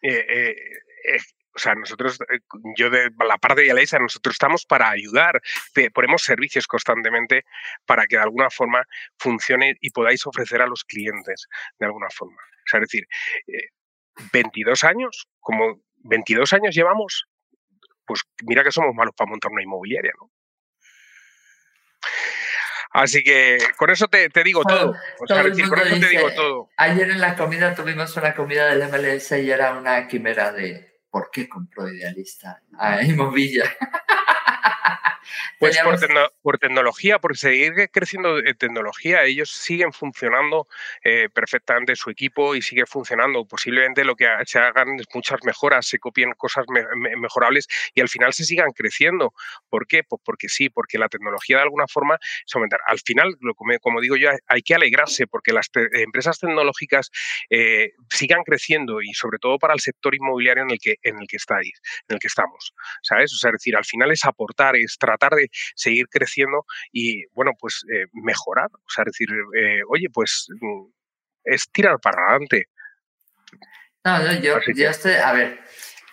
eh, eh, eh, o sea, nosotros, eh, yo de la parte de Alexa, nosotros estamos para ayudar, te- ponemos servicios constantemente para que de alguna forma funcione y podáis ofrecer a los clientes de alguna forma. O sea, es decir, eh, 22 años, como 22 años llevamos, pues mira que somos malos para montar una inmobiliaria, ¿no? Así que con eso te, te digo todo. O sea, Todo es el decir, con mundo eso te digo todo. Ayer en la comida tuvimos una comida del MLS y era una quimera de ¿por qué compró Idealista a Inmovilla? Pues por, tecno- por tecnología, por seguir creciendo en tecnología, ellos siguen funcionando eh, perfectamente su equipo y sigue funcionando. Posiblemente lo que se hagan es muchas mejoras, se copien cosas me- me- mejorables y al final se sigan creciendo. ¿Por qué? Pues porque sí, porque la tecnología de alguna forma es aumentar. Al final, lo, como, como digo yo, hay que alegrarse porque las te- empresas tecnológicas eh, sigan creciendo y sobre todo para el sector inmobiliario en el que, en el que estáis, en el que estamos. ¿Sabes? O sea, es decir, al final es aportar, es tratar de seguir creciendo y, bueno, pues eh, mejorar. O sea, decir, eh, oye, pues mm, es tirar para adelante. No, no, yo, que- yo estoy, a ver,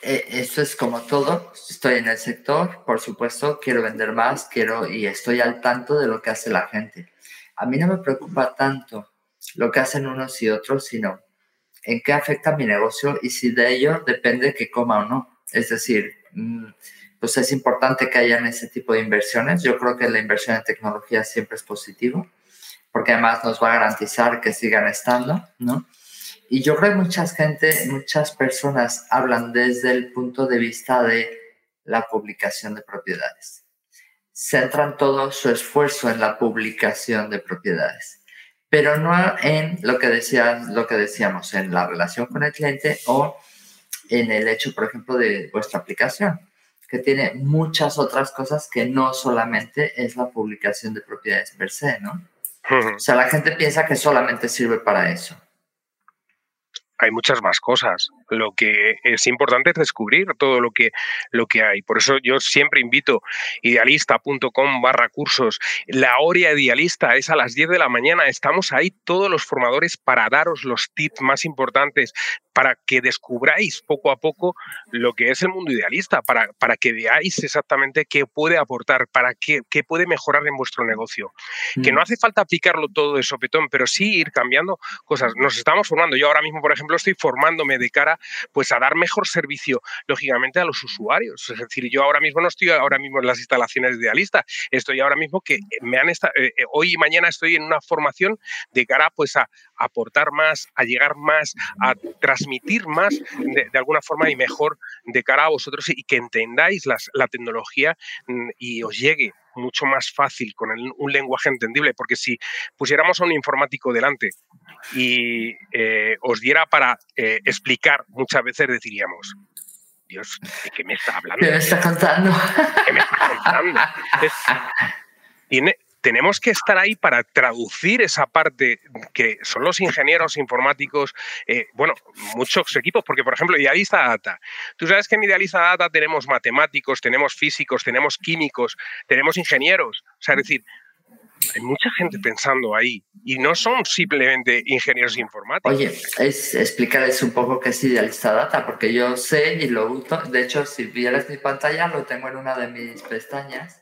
eh, esto es como todo, estoy en el sector, por supuesto, quiero vender más, quiero y estoy al tanto de lo que hace la gente. A mí no me preocupa tanto lo que hacen unos y otros, sino en qué afecta mi negocio y si de ello depende que coma o no. Es decir, mm, pues es importante que hayan ese tipo de inversiones. Yo creo que la inversión en tecnología siempre es positivo, porque además nos va a garantizar que sigan estando, ¿no? Y yo creo que mucha gente, muchas personas hablan desde el punto de vista de la publicación de propiedades. Centran todo su esfuerzo en la publicación de propiedades, pero no en lo que, decía, lo que decíamos, en la relación con el cliente o en el hecho, por ejemplo, de vuestra aplicación. Que tiene muchas otras cosas que no solamente es la publicación de propiedades per se, ¿no? O sea, la gente piensa que solamente sirve para eso hay muchas más cosas. Lo que es importante es descubrir todo lo que, lo que hay. Por eso yo siempre invito idealista.com barra cursos. La hora idealista es a las 10 de la mañana. Estamos ahí todos los formadores para daros los tips más importantes, para que descubráis poco a poco lo que es el mundo idealista, para, para que veáis exactamente qué puede aportar, para qué, qué puede mejorar en vuestro negocio. Que no mm. hace falta aplicarlo todo de sopetón, pero sí ir cambiando cosas. Nos estamos formando. Yo ahora mismo, por ejemplo, estoy formándome de cara pues a dar mejor servicio, lógicamente, a los usuarios. Es decir, yo ahora mismo no estoy ahora mismo en las instalaciones de idealista, estoy ahora mismo que me han estado, eh, eh, hoy y mañana estoy en una formación de cara pues a, aportar más, a llegar más, a transmitir más de, alguna forma y mejor de cara a vosotros y que entendáis la tecnología mm, y os llegue mucho más fácil con un lenguaje entendible, porque si pusiéramos a un informático delante y eh, os diera para eh, explicar, muchas veces deciríamos, Dios, ¿de qué me está hablando? ¿Qué me está contando? ¿Qué me está contando? tiene, tenemos que estar ahí para traducir esa parte que son los ingenieros informáticos, eh, bueno, muchos equipos, porque por ejemplo, Idealista Data. Tú sabes que en Idealista Data tenemos matemáticos, tenemos físicos, tenemos químicos, tenemos ingenieros. O sea, es decir, hay mucha gente pensando ahí y no son simplemente ingenieros informáticos. Oye, es explicarles un poco qué es Idealista Data, porque yo sé y lo uso. De hecho, si vieras mi pantalla, lo tengo en una de mis pestañas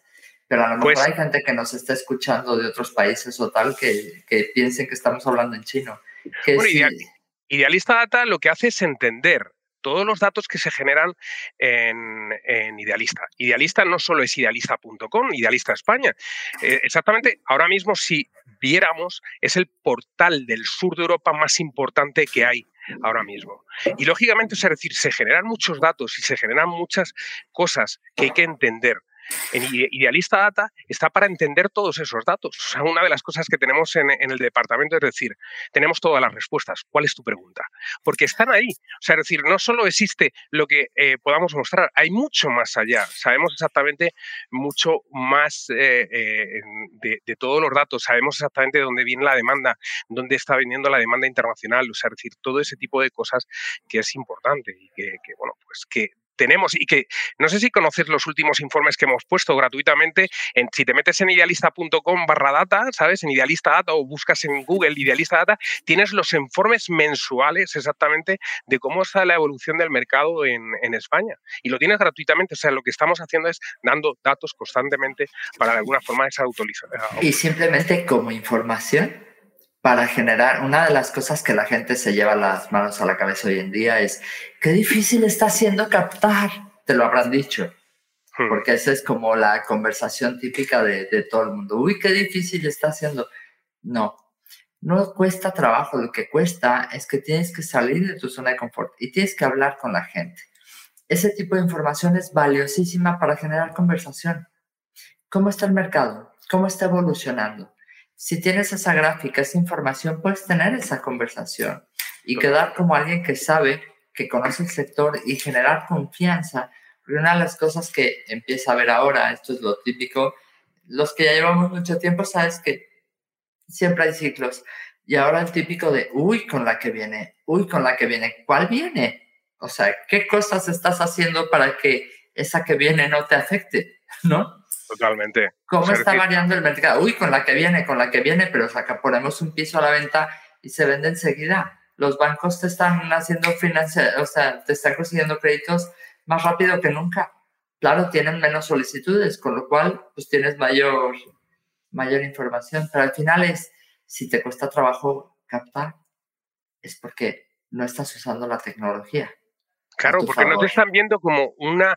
pero a lo mejor pues hay gente que nos está escuchando de otros países o tal que, que piensen que estamos hablando en chino. Idealista Data lo que hace es entender todos los datos que se generan en, Idealista. Idealista no solo es idealista.com, Idealista España. Eh, exactamente, ahora mismo si viéramos, es el portal del sur de Europa más importante que hay ahora mismo. Y lógicamente, es decir, se generan muchos datos y se generan muchas cosas que hay que entender. En Idealista Data está para entender todos esos datos. O sea, una de las cosas que tenemos en, el departamento es decir, tenemos todas las respuestas. ¿Cuál es tu pregunta? Porque están ahí. O sea, es decir, no solo existe lo que eh, podamos mostrar, hay mucho más allá. Sabemos exactamente mucho más eh, eh, de, todos los datos. Sabemos exactamente dónde viene la demanda, dónde está viniendo la demanda internacional. O sea, es decir, todo ese tipo de cosas que es importante y que, bueno, pues que tenemos y que no sé si conoces los últimos informes que hemos puesto gratuitamente. En, si te metes en idealista.com barra data, ¿sabes? En idealista data o buscas en Google idealista data, tienes los informes mensuales exactamente de cómo está la evolución del mercado en, en España. Y lo tienes gratuitamente. O sea, lo que estamos haciendo es dando datos constantemente para de alguna forma esa autorización. Y simplemente como información para generar, una de las cosas que la gente se lleva las manos a la cabeza hoy en día es, qué difícil está haciendo captar, te lo habrán dicho, hmm. porque esa es como la conversación típica de, de todo el mundo, uy, qué difícil está haciendo. No, no cuesta trabajo, lo que cuesta es que tienes que salir de tu zona de confort y tienes que hablar con la gente. Ese tipo de información es valiosísima para generar conversación. ¿Cómo está el mercado? ¿Cómo está evolucionando? Si tienes esa gráfica, esa información, puedes tener esa conversación y quedar como alguien que sabe, que conoce el sector y generar confianza. Porque una de las cosas que empieza a ver ahora, esto es lo típico, los que ya llevamos mucho tiempo, sabes que siempre hay ciclos. Y ahora el típico de, uy, con la que viene, uy, con la que viene, ¿cuál viene? O sea, ¿qué cosas estás haciendo para que esa que viene no te afecte? ¿No? Totalmente. ¿Cómo está variando el mercado? Uy, con la que viene, con la que viene, pero saca, ponemos un piso a la venta y se vende enseguida. Los bancos te están haciendo financiar, o sea, te están consiguiendo créditos más rápido que nunca. Claro, tienen menos solicitudes, con lo cual, pues tienes mayor, mayor información. Pero al final es, si te cuesta trabajo captar, es porque no estás usando la tecnología. Claro, porque no te están viendo como una,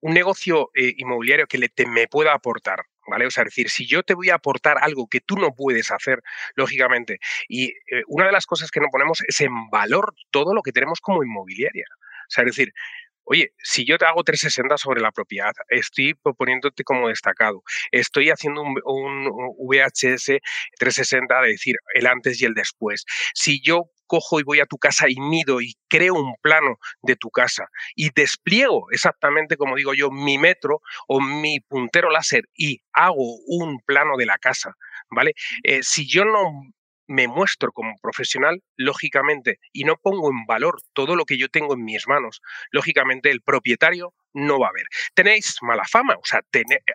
un negocio eh, inmobiliario que le, te, me pueda aportar. ¿Vale? O sea, es decir, si yo te voy a aportar algo que tú no puedes hacer, lógicamente, y eh, una de las cosas que no ponemos es en valor todo lo que tenemos como inmobiliaria. O sea, es decir, Oye, si yo te hago 360 sobre la propiedad, estoy proponiéndote como destacado, estoy haciendo un, un, VHS 360 de decir el antes y el después. Si yo cojo y voy a tu casa y mido y creo un plano de tu casa y despliego exactamente, como digo yo, mi metro o mi puntero láser y hago un plano de la casa, ¿vale? Eh, si yo no me muestro como profesional, lógicamente, y no pongo en valor todo lo que yo tengo en mis manos, lógicamente el propietario no va a ver. Tenéis mala fama, o sea,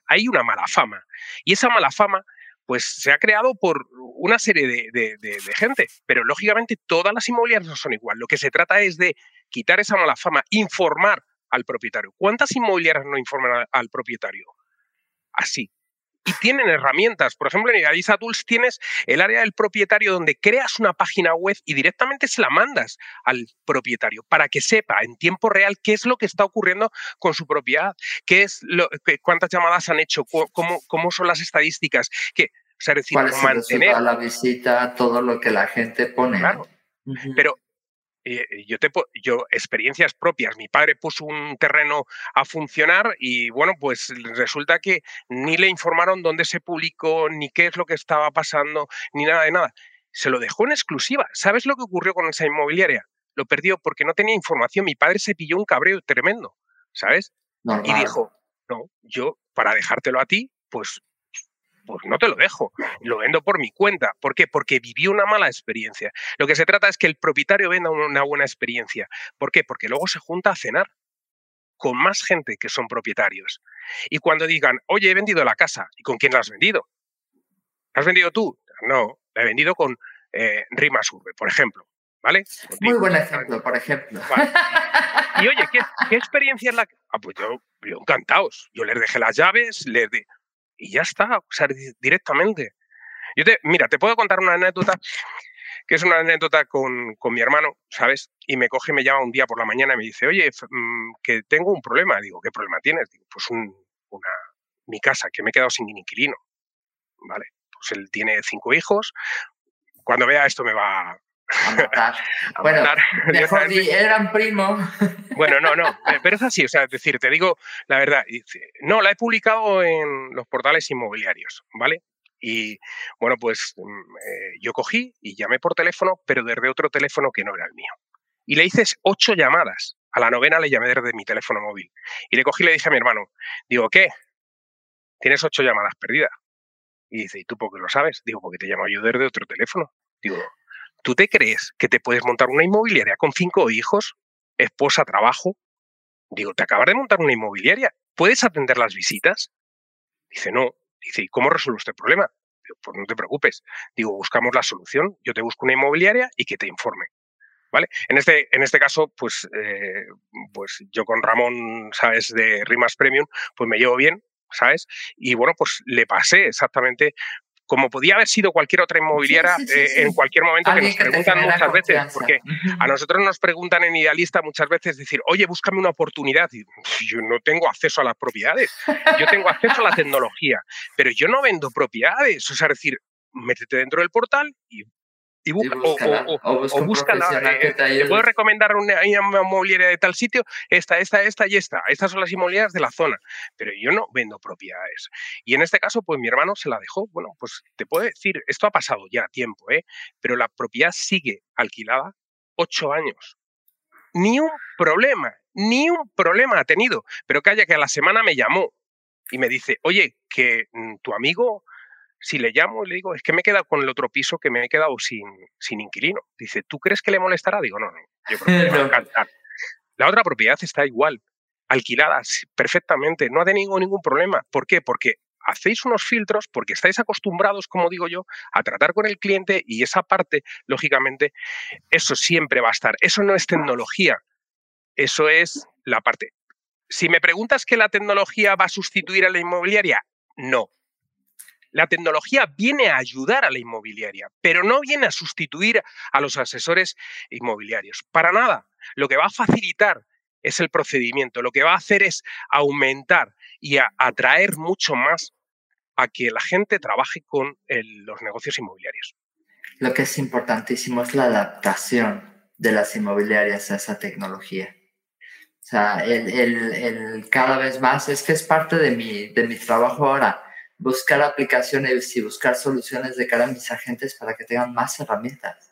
hay una mala fama. Y esa mala fama pues se ha creado por una serie de, gente, pero lógicamente todas las inmobiliarias no son igual. Lo que se trata es de quitar esa mala fama, informar al propietario. ¿Cuántas inmobiliarias no informan al propietario? Así, y tienen herramientas. Por ejemplo, en Idealista Tools tienes el área del propietario donde creas una página web y directamente se la mandas al propietario para que sepa en tiempo real qué es lo que está ocurriendo con su propiedad, qué es lo, cuántas llamadas han hecho, cómo, cómo son las estadísticas, que o sea, decir, mantener la visita, todo lo que la gente pone. Claro. Pero eh, yo, te, yo, experiencias propias, mi padre puso un terreno a funcionar y bueno, pues resulta que ni le informaron dónde se publicó, ni qué es lo que estaba pasando, ni nada de nada. Se lo dejó en exclusiva. ¿Sabes lo que ocurrió con esa inmobiliaria? Lo perdió porque no tenía información. Mi padre se pilló un cabreo tremendo, ¿sabes? Y dijo, no, yo para dejártelo a ti, pues pues no te lo dejo, lo vendo por mi cuenta. ¿Por qué? Porque viví una mala experiencia. Lo que se trata es que el propietario venda una buena experiencia. ¿Por qué? Porque luego se junta a cenar con más gente que son propietarios. Y cuando digan, oye, he vendido la casa, ¿y con quién la has vendido? ¿La has vendido tú? No, la he vendido con eh, Rimas Urbe, por ejemplo. ¿Vale? Muy buen ejemplo, por ejemplo. Y oye, ¿qué, experiencia es la que.? Ah, pues yo, yo encantados. Yo les dejé las llaves, les, de, y ya está, o sea, directamente. Yo te, mira, te puedo contar una anécdota que es una anécdota con, con, mi hermano, ¿sabes? Y me coge y me llama un día por la mañana y me dice, oye, mm, que tengo un problema. Digo, ¿qué problema tienes? Pues un, una, mi casa, que me he quedado sin inquilino. Vale, pues él tiene cinco hijos. Cuando vea esto me va, bueno, mejor eran primos. Bueno, no, no, eh, pero es así, o sea, es decir, te digo la verdad, no, la he publicado en los portales inmobiliarios, ¿vale? Y bueno, pues mm, eh, yo cogí y llamé por teléfono, pero desde otro teléfono que no era el mío. Y le hice ocho llamadas. A la novena le llamé desde mi teléfono móvil. Y le cogí y le dije a mi hermano, digo, ¿qué? Tienes ocho llamadas perdidas. Y dice, ¿y tú por qué lo sabes? Digo, porque te llamo yo desde otro teléfono. Digo, ¿Tú te crees que te puedes montar una inmobiliaria con cinco hijos, esposa, trabajo? Digo, te acabas de montar una inmobiliaria. ¿Puedes atender las visitas? Dice, no. Dice, ¿y cómo resuelvo este problema? Pues no te preocupes. Digo, buscamos la solución. Yo te busco una inmobiliaria y que te informe. ¿Vale? En este, en este caso, pues, eh, pues yo con Ramón, ¿sabes? De Rimas Premium, pues me llevo bien, ¿sabes? Y bueno, pues le pasé exactamente como podía haber sido cualquier otra inmobiliaria eh, en cualquier momento que nos preguntan muchas veces, porque a nosotros nos preguntan en Idealista muchas veces decir, oye, búscame una oportunidad. Y yo no tengo acceso a las propiedades, yo tengo acceso a la tecnología, pero yo no vendo propiedades. O sea, es decir, métete dentro del portal y y busca, o, busca eh, te, puedo recomendar una, inmobiliaria de tal sitio, esta, esta, esta y esta. Estas son las inmobiliarias de la zona, pero yo no vendo propiedades. Y en este caso, pues mi hermano se la dejó. Bueno, pues te puedo decir, esto ha pasado ya tiempo, ¿eh? pero la propiedad sigue alquilada ocho años. Ni un problema, ni un problema ha tenido. Pero calla que a la semana me llamó y me dice, oye, que mm, tu amigo si le llamo y le digo, es que me he quedado con el otro piso que me he quedado sin, sin inquilino. Dice, ¿tú crees que le molestará? Digo, no, no, yo creo que le va a encantar. La otra propiedad está igual, alquilada perfectamente, no ha tenido ningún problema. ¿Por qué? Porque hacéis unos filtros, porque estáis acostumbrados, como digo yo, a tratar con el cliente y esa parte, lógicamente, eso siempre va a estar. Eso no es tecnología, eso es la parte. Si me preguntas que la tecnología va a sustituir a la inmobiliaria, no, la tecnología viene a ayudar a la inmobiliaria, pero no viene a sustituir a los asesores inmobiliarios. Para nada. Lo que va a facilitar es el procedimiento. Lo que va a hacer es aumentar y atraer mucho más a que la gente trabaje con los negocios inmobiliarios. Lo que es importantísimo es la adaptación de las inmobiliarias a esa tecnología. O sea, el, cada vez más es que es parte de mi, de mi trabajo ahora buscar aplicaciones y buscar soluciones de cara a mis agentes para que tengan más herramientas.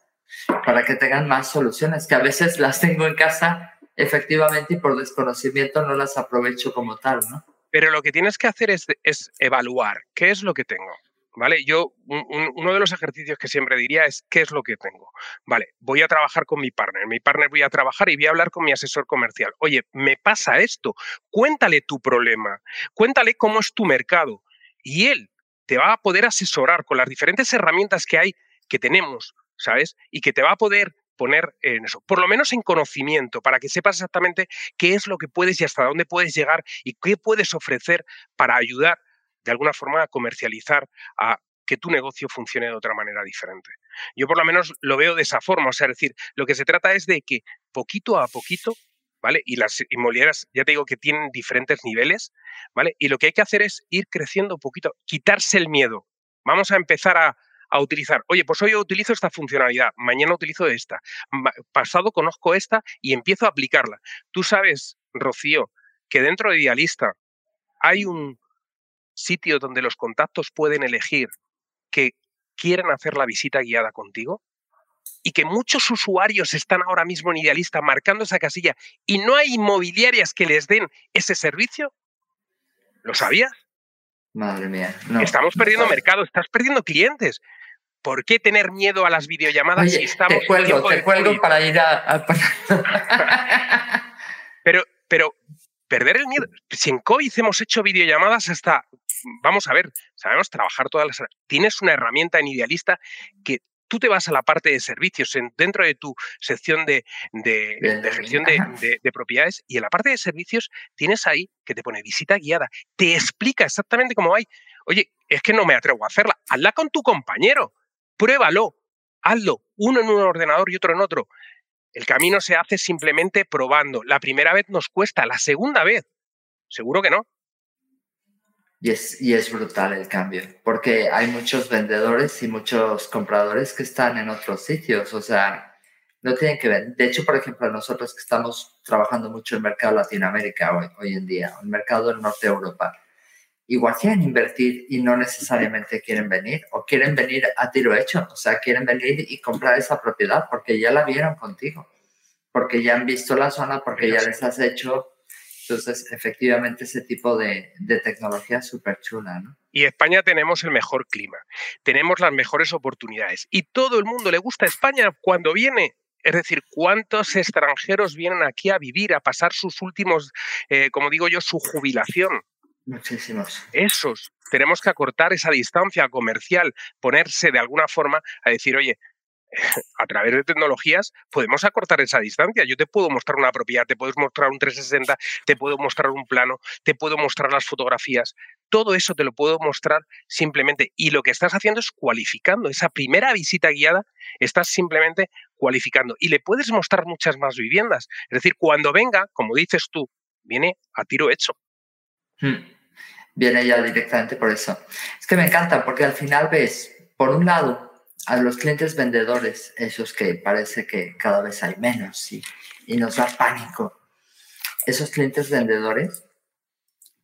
para que tengan más soluciones, que a veces las tengo en casa efectivamente y por desconocimiento no las aprovecho como tal, ¿no? Pero lo que tienes que hacer es, es evaluar qué es lo que tengo. ¿Vale? Yo, uno de los ejercicios que siempre diría es qué es lo que tengo. Vale, voy a trabajar con mi partner, mi partner voy a trabajar y voy a hablar con mi asesor comercial. Oye, me pasa esto, cuéntale tu problema, cuéntale cómo es tu mercado y él te va a poder asesorar con las diferentes herramientas que hay, que tenemos, ¿sabes? Y que te va a poder poner en eso, por lo menos en conocimiento, para que sepas exactamente qué es lo que puedes y hasta dónde puedes llegar y qué puedes ofrecer para ayudar de alguna forma a comercializar, a que tu negocio funcione de otra manera diferente. Yo por lo menos lo veo de esa forma, o sea, es decir, lo que se trata es de que poquito a poquito, ¿vale? Y las inmobiliarias, ya te digo que tienen diferentes niveles, ¿vale? Y lo que hay que hacer es ir creciendo poquito, quitarse el miedo. Vamos a empezar a, a utilizar, oye, pues hoy utilizo esta funcionalidad, mañana utilizo esta, pasado conozco esta y empiezo a aplicarla. Tú sabes, Rocío, que dentro de Idealista hay un sitio donde los contactos pueden elegir que quieren hacer la visita guiada contigo y que muchos usuarios están ahora mismo en Idealista marcando esa casilla y no hay inmobiliarias que les den ese servicio? ¿Lo sabías? Madre mía. Estamos perdiendo mercado, estás perdiendo clientes. ¿Por qué tener miedo a las videollamadas si estamos... Te cuelgo, te cuelgo para ir a... pero, pero perder el miedo... Si en COVID hemos hecho videollamadas hasta... Vamos a ver, sabemos trabajar todas las... Tienes una herramienta en Idealista que tú te vas a la parte de servicios dentro de tu sección de, gestión de, de, propiedades y en la parte de servicios tienes ahí que te pone visita guiada, te explica exactamente cómo hay. Oye, es que no me atrevo a hacerla, hazla con tu compañero pruébalo, hazlo, uno en un ordenador y otro en otro. El camino se hace simplemente probando. La primera vez nos cuesta, la segunda vez, seguro que no. Y es, y es brutal el cambio, porque hay muchos vendedores y muchos compradores que están en otros sitios, o sea, no tienen que ver. De hecho, por ejemplo, nosotros que estamos trabajando mucho en el mercado Latinoamérica hoy, hoy en día, el mercado del norte de Europa, igual quieren invertir y no necesariamente quieren venir o quieren venir a tiro hecho, o sea, quieren venir y comprar esa propiedad porque ya la vieron contigo, porque ya han visto la zona, porque ya les has hecho. Entonces, efectivamente, ese tipo de, de tecnología es súper chula, ¿no? Y España tenemos el mejor clima, tenemos las mejores oportunidades y todo el mundo le gusta España cuando viene es decir, ¿cuántos extranjeros vienen aquí a vivir, a pasar sus últimos, eh, como digo yo, su jubilación? Muchísimos. Esos, tenemos que acortar esa distancia comercial, ponerse de alguna forma a decir, oye, a través de tecnologías podemos acortar esa distancia. Yo te puedo mostrar una propiedad, te puedo mostrar un 360, te puedo mostrar un plano, te puedo mostrar las fotografías. Todo eso te lo puedo mostrar simplemente. Y lo que estás haciendo es cualificando. Esa primera visita guiada estás simplemente cualificando. Y le puedes mostrar muchas más viviendas. Es decir, cuando venga, como dices tú, viene a tiro hecho. Hmm viene ya directamente por eso. Es que me encanta porque al final ves, por un lado, a los clientes vendedores, esos que parece que cada vez hay menos y, y nos da pánico. Esos clientes vendedores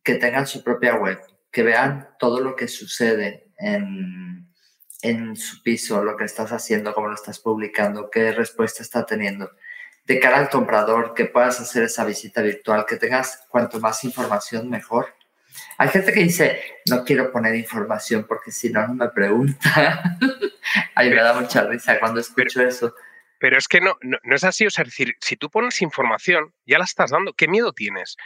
que tengan su propia web, que vean todo lo que sucede en, en su piso, lo que estás haciendo, cómo lo estás publicando, qué respuesta está teniendo. De cara al comprador, que puedas hacer esa visita virtual, que tengas cuanto más información mejor hay gente que dice, no quiero poner información porque si no, no me pregunta. Ay, me da mucha risa cuando escucho eso. Pero es que no, no, es así, o sea, es decir, si tú pones información, ya la estás dando, ¿qué miedo tienes?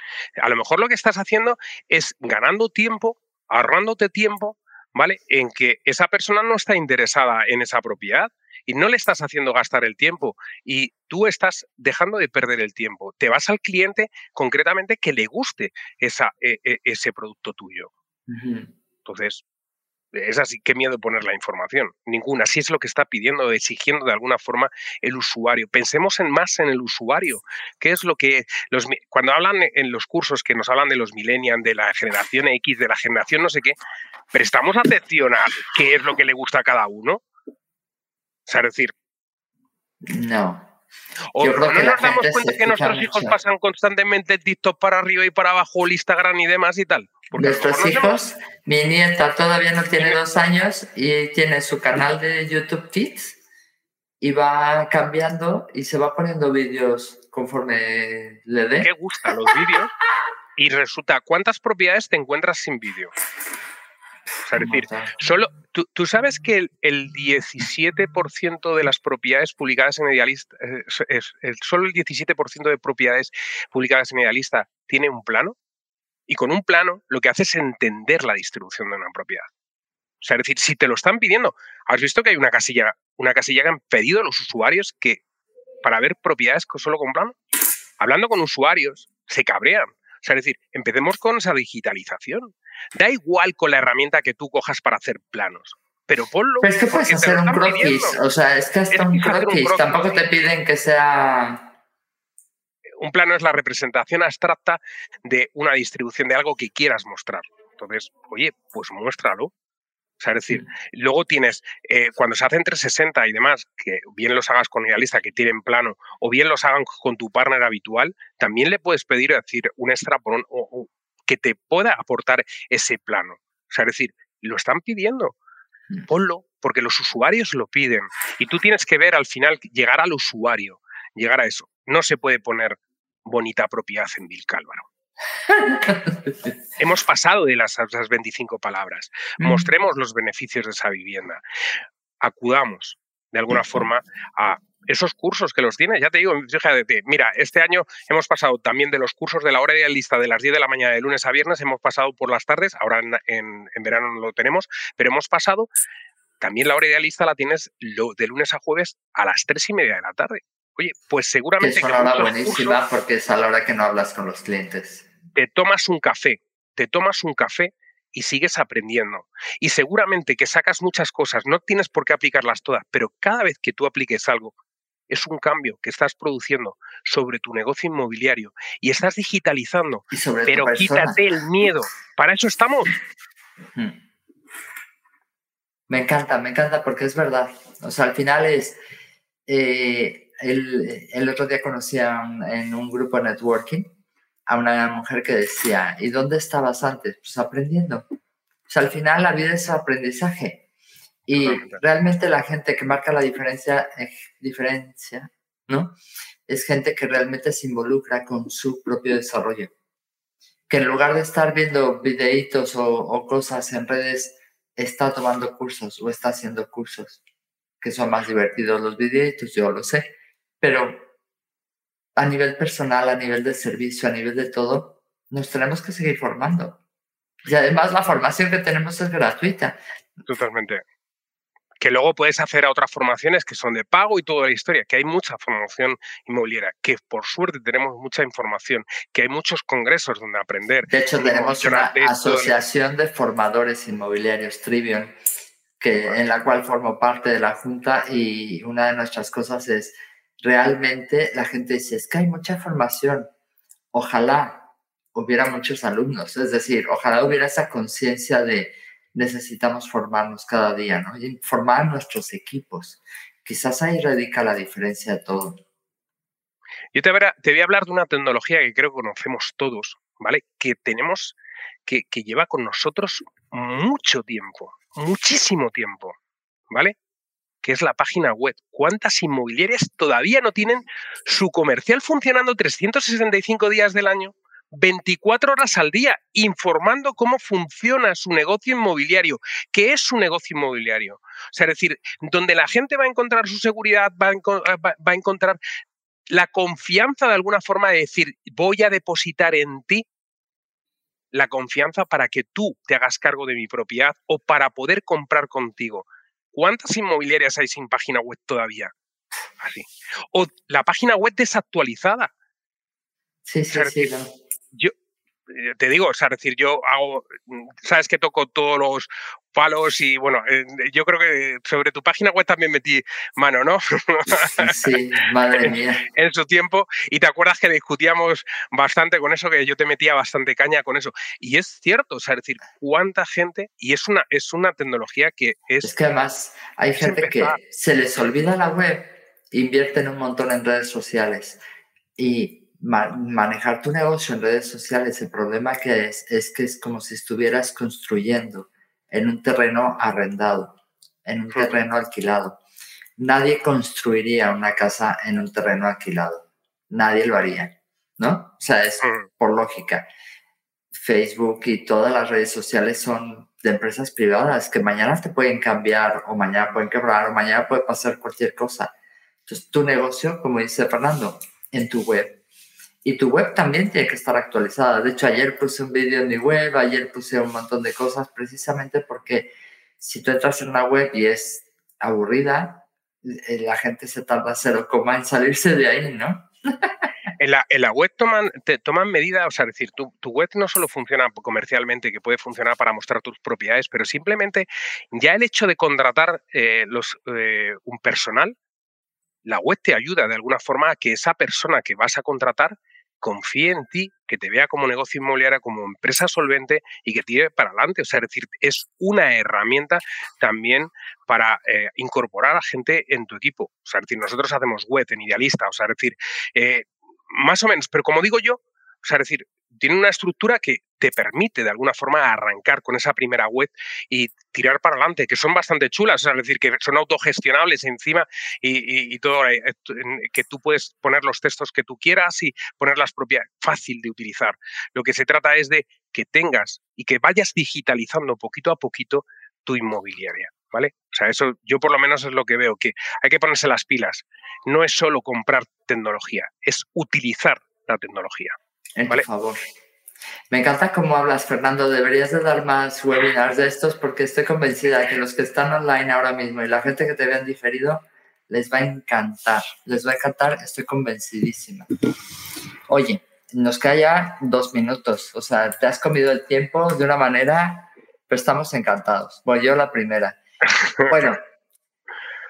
A lo mejor lo que estás haciendo es ganando tiempo, ahorrándote tiempo, ¿vale? En que esa persona no está interesada en esa propiedad y no le estás haciendo gastar el tiempo y tú estás dejando de perder el tiempo. Te vas al cliente concretamente que le guste esa, e, e, ese producto tuyo. Entonces, es así, qué miedo poner la información. Ninguna. Si es lo que está pidiendo, exigiendo de alguna forma el usuario. Pensemos en más en el usuario. ¿Qué es lo que los cuando hablan en los cursos que nos hablan de los millennials, de la generación X, de la generación no sé qué, prestamos atención a qué es lo que le gusta a cada uno. Sea, decir. No. O no nos damos cuenta que nuestros hijos pasan constantemente el TikTok para arriba y para abajo, el Instagram y demás y tal. Nuestros hijos, mi nieta todavía no tiene dos años y tiene su canal de YouTube Kids y va cambiando y se va poniendo vídeos conforme le dé. ¿Qué gusta los vídeos? Y resulta, ¿cuántas propiedades te encuentras sin vídeo? O sea, es decir, solo, tú, sabes que el, 17% de las propiedades publicadas en Idealista, es, solo el 17% de propiedades publicadas en Idealista tiene un plano. Y con un plano lo que hace es entender la distribución de una propiedad. O sea, es decir, si te lo están pidiendo, has visto que hay una casilla, una casilla que han pedido los usuarios que para ver propiedades solo con plano. Hablando con usuarios, se cabrean. O sea, es decir, empecemos con esa digitalización. Da igual con la herramienta que tú cojas para hacer planos, pero ponlo. Pero es que puedes hacer un croquis, o sea, es que hasta un, croquis. tampoco te piden que sea. Un plano es la representación abstracta de una distribución de algo que quieras mostrar. Entonces, oye, pues muéstralo. O sea, es decir, luego tienes, eh, cuando se hacen 360 y demás, que bien los hagas con Idealista, que tienen plano, o bien los hagan con tu partner habitual, también le puedes pedir, decir, un extra por un, que te pueda aportar ese plano. O sea, es decir, lo están pidiendo. Mm. Ponlo, porque los usuarios lo piden. Y tú tienes que ver al final, llegar al usuario, llegar a eso. No se puede poner bonita propiedad en Vilcálvaro. Hemos pasado de las, las 25 palabras. Mm. Mostremos los beneficios de esa vivienda. Acudamos de alguna forma a esos cursos que los tienes. Ya te digo, fíjate, mira, este año hemos pasado también de los cursos de la hora idealista de las 10 de la mañana de lunes a viernes, hemos pasado por las tardes, ahora en, verano no lo tenemos, pero hemos pasado, también la hora idealista la tienes de lunes a jueves a las 3 y media de la tarde. Oye, pues seguramente... Es una hora buenísima porque es a la hora que no hablas con los clientes. Te tomas un café, te tomas un café y sigues aprendiendo. Y seguramente que sacas muchas cosas, no tienes por qué aplicarlas todas, pero cada vez que tú apliques algo, es un cambio que estás produciendo sobre tu negocio inmobiliario y estás digitalizando, pero quítate el miedo. Para eso estamos. Me encanta, me encanta porque es verdad. O sea, al final es... Eh, el, otro día conocí en un grupo de networking a una mujer que decía, ¿y dónde estabas antes? Pues aprendiendo. O sea, al final la vida es aprendizaje. Y realmente la gente que marca la diferencia, eh, diferencia, ¿no? Es gente que realmente se involucra con su propio desarrollo. Que en lugar de estar viendo videitos o, cosas en redes, está tomando cursos o está haciendo cursos, que son más divertidos los videitos, yo lo sé. Pero a nivel personal, a nivel de servicio, a nivel de todo, nos tenemos que seguir formando. Y además la formación que tenemos es gratuita. Totalmente que luego puedes hacer a otras formaciones que son de pago y toda la historia, que hay mucha formación inmobiliaria, que por suerte tenemos mucha información, que hay muchos congresos donde aprender. De hecho, tenemos una asociación de formadores inmobiliarios, Trivion, que, en la cual formo parte de la Junta y una de nuestras cosas es realmente la gente dice, es que hay mucha formación, ojalá hubiera muchos alumnos, es decir, ojalá hubiera esa conciencia de necesitamos formarnos cada día, ¿no? Y formar nuestros equipos. Quizás ahí radica la diferencia de todo. Yo te, te voy a hablar de una tecnología que creo que conocemos todos, ¿vale? Que tenemos, que, que lleva con nosotros mucho tiempo, muchísimo tiempo, ¿vale? que es la página web. ¿Cuántas inmobiliarias todavía no tienen su comercial funcionando 365 días del año? 24 horas al día informando cómo funciona su negocio inmobiliario, qué es su negocio inmobiliario. O sea, es decir, donde la gente va a encontrar su seguridad, va a, eh, encontrar la confianza de alguna forma de decir, voy a depositar en ti la confianza para que tú te hagas cargo de mi propiedad o para poder comprar contigo. ¿Cuántas inmobiliarias hay sin página web todavía? Así. O la página web desactualizada. Sí, sí, sí yo eh, te digo, o sea, decir, yo hago, mm, sabes que toco todos los palos y bueno, yo creo que sobre tu página web también metí mano, ¿no? Sí, madre mía. en su tiempo y te acuerdas que discutíamos bastante con eso, que yo te metía bastante caña con eso. Y es cierto, o sea, decir, cuánta gente, y es una, es una tecnología que es... Es que además hay gente que se les olvida la web, invierten un montón en redes sociales y manejar tu negocio en redes sociales, el problema que es, es que es como si estuvieras construyendo en un terreno arrendado, en un terreno alquilado. nadie construiría una casa en un terreno alquilado. Nadie lo haría, ¿no? O sea, es por lógica. Facebook y todas las redes sociales son de empresas privadas que mañana te pueden cambiar o mañana pueden quebrar o mañana puede pasar cualquier cosa. Entonces, tu negocio, como dice Fernando, en tu web. Y tu web también tiene que estar actualizada. De hecho, ayer puse un vídeo en mi web, ayer puse un montón de cosas precisamente porque si tú entras en una web y es aburrida, eh, la gente se tarda cero coma en salirse de ahí, ¿no? En la, en la web toman, te, toman medidas, o sea, decir, tu, tu web no solo funciona comercialmente, que puede funcionar para mostrar tus propiedades, pero simplemente ya el hecho de contratar eh, los, eh, un personal, la web te ayuda de alguna forma a que esa persona que vas a contratar confíe en ti, que te vea como negocio inmobiliario, como empresa solvente y que tire para adelante. O sea, es decir, es una herramienta también para eh, incorporar a gente en tu equipo. O sea, decir, nosotros hacemos web en Idealista, o sea, es decir, eh, más o menos, pero como digo yo, o sea, es decir, tiene una estructura que te permite de alguna forma arrancar con esa primera web y tirar para adelante, que son bastante chulas, o sea, es decir, que son autogestionables encima y, todo, eh, que tú puedes poner los textos que tú quieras y ponerlas propias, fácil de utilizar. Lo que se trata es de que tengas y que vayas digitalizando poquito a poquito tu inmobiliaria. ¿Vale? O sea, eso yo por lo menos es lo que veo, que hay que ponerse las pilas. No es solo comprar tecnología, es utilizar la tecnología. En ¿vale? tu favor. Me encanta cómo hablas, Fernando. Deberías de dar más webinars de estos porque estoy convencida que los que están online ahora mismo y la gente que te vean diferido les va a encantar. Les va a encantar, estoy convencidísima. Oye, nos queda ya dos minutos. O sea, te has comido el tiempo de una manera, pero estamos encantados. Bueno, yo la primera. Bueno,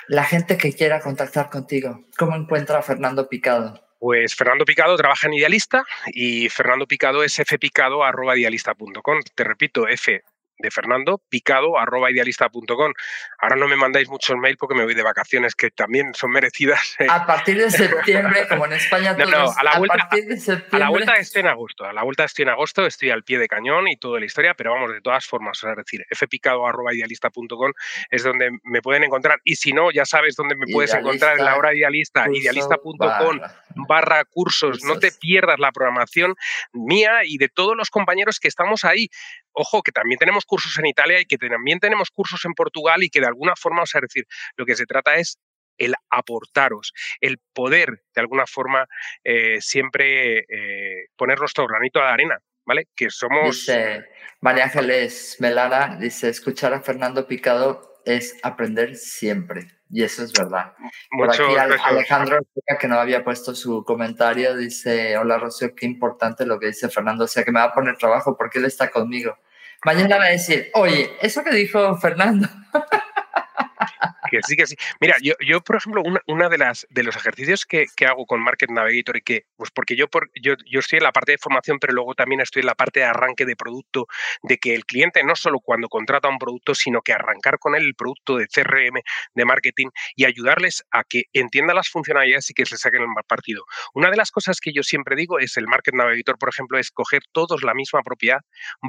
la gente que quiera contactar contigo, ¿cómo encuentra a Fernando Picado? Pues Fernando Picado trabaja en Idealista y Fernando Picado es fpicado.idealista.com. Te repito, F de Fernando, picado arroba idealista.com. Ahora no me mandáis muchos mails porque me voy de vacaciones, que también son merecidas. A partir de septiembre, como en España, no, no, a, la vuelta, a, partir de septiembre... a la vuelta estoy en agosto. A la vuelta estoy en agosto, estoy al pie de cañón y toda la historia, pero vamos, de todas formas, es decir, fpicado arroba idealista.com es donde me pueden encontrar. Y si no, ya sabes dónde me puedes Idealista, encontrar en la hora idealista, idealista.com barra. barra cursos. No te pierdas la programación mía y de todos los compañeros que estamos ahí. Ojo, que también tenemos cursos en Italia y que también tenemos cursos en Portugal y que de alguna forma, o sea, decir, lo que se trata es el aportaros, el poder de alguna forma eh, siempre eh, poner nuestro granito de arena, ¿vale? Que somos... Dice María Ángeles Melara, dice, escuchar a Fernando Picado es aprender siempre. Y eso es verdad. Por aquí. Alejandro que no había puesto su comentario, dice, hola Rocío, qué importante lo que dice Fernando, o sea que me va a poner trabajo porque él está conmigo. Mañana va a decir, oye, eso que dijo Fernando, Sí, que sí. Mira, yo, yo por ejemplo, una, una de los ejercicios que, que hago con Market Navigator y que, pues porque yo, por, yo, yo estoy en la parte de formación, pero luego también estoy en la parte de arranque de producto, de que el cliente no solo cuando contrata un producto, sino que arrancar con él el producto de CRM, de marketing y ayudarles a que entienda las funcionalidades y que se saquen el partido. Una de las cosas que yo siempre digo es el Market Navigator, por ejemplo, es coger todos la misma propiedad,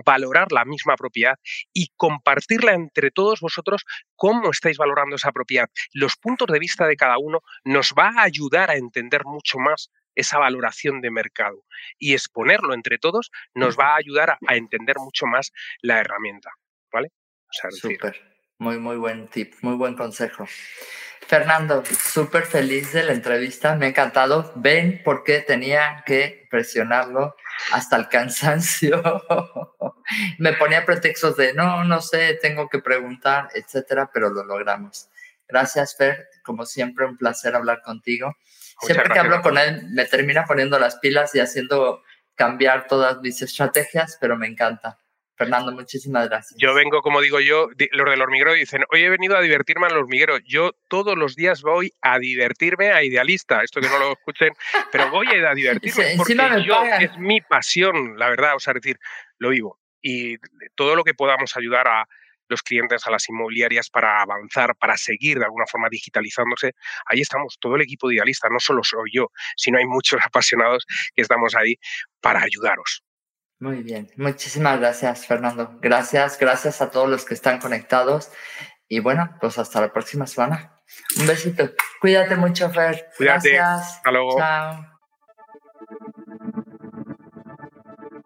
valorar la misma propiedad y compartirla entre todos vosotros cómo estáis valorando esa propiedad. Los puntos de vista de cada uno nos va a ayudar a entender mucho más esa valoración de mercado y exponerlo entre todos nos va a ayudar a, a entender mucho más la herramienta, ¿vale? O sea, súper, muy, muy buen tip, muy buen consejo. Fernando, súper feliz de la entrevista, me ha encantado. Ven por qué tenía que presionarlo hasta el cansancio. me ponía pretextos de no, no sé, tengo que preguntar, etcétera, pero lo logramos. Gracias, Fer. Como siempre, un placer hablar contigo. Siempre que gracias. hablo con él, me termina poniendo las pilas y haciendo cambiar todas mis estrategias, pero me encanta. Fernando, muchísimas gracias. Yo vengo, como digo yo, los del hormiguero dicen, hoy he venido a divertirme al hormiguero. Yo todos los días voy a divertirme a Idealista. Esto que no lo escuchen, pero voy a divertirme porque yo es mi pasión, la verdad. O sea, decir, lo vivo. Y todo lo que podamos ayudar a los clientes, a las inmobiliarias para avanzar, para seguir de alguna forma digitalizándose, ahí estamos, todo el equipo de Idealista. No solo soy yo, sino hay muchos apasionados que estamos ahí para ayudaros. Muy bien, muchísimas gracias, Fernando. Gracias, gracias a todos los que están conectados. Y bueno, pues hasta la próxima semana. Un besito. Cuídate mucho, Fer. Cuídate. Gracias. Hasta luego. Chao.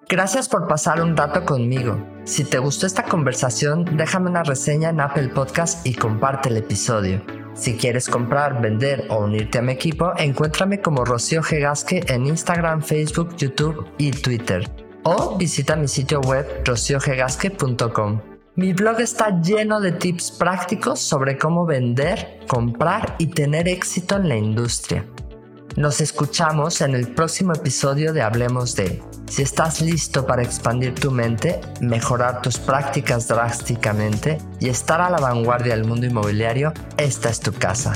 Gracias por pasar un rato conmigo. Si te gustó esta conversación, déjame una reseña en Apple Podcast y comparte el episodio. Si quieres comprar, vender o unirte a mi equipo, encuéntrame como Rocío G. Gasque en Instagram, Facebook, YouTube y Twitter. O visita mi sitio web rociogegasque.com. Mi blog está lleno de tips prácticos sobre cómo vender, comprar y tener éxito en la industria. Nos escuchamos en el próximo episodio de Hablemos de. Si estás listo para expandir tu mente, mejorar tus prácticas drásticamente y estar a la vanguardia del mundo inmobiliario, esta es tu casa.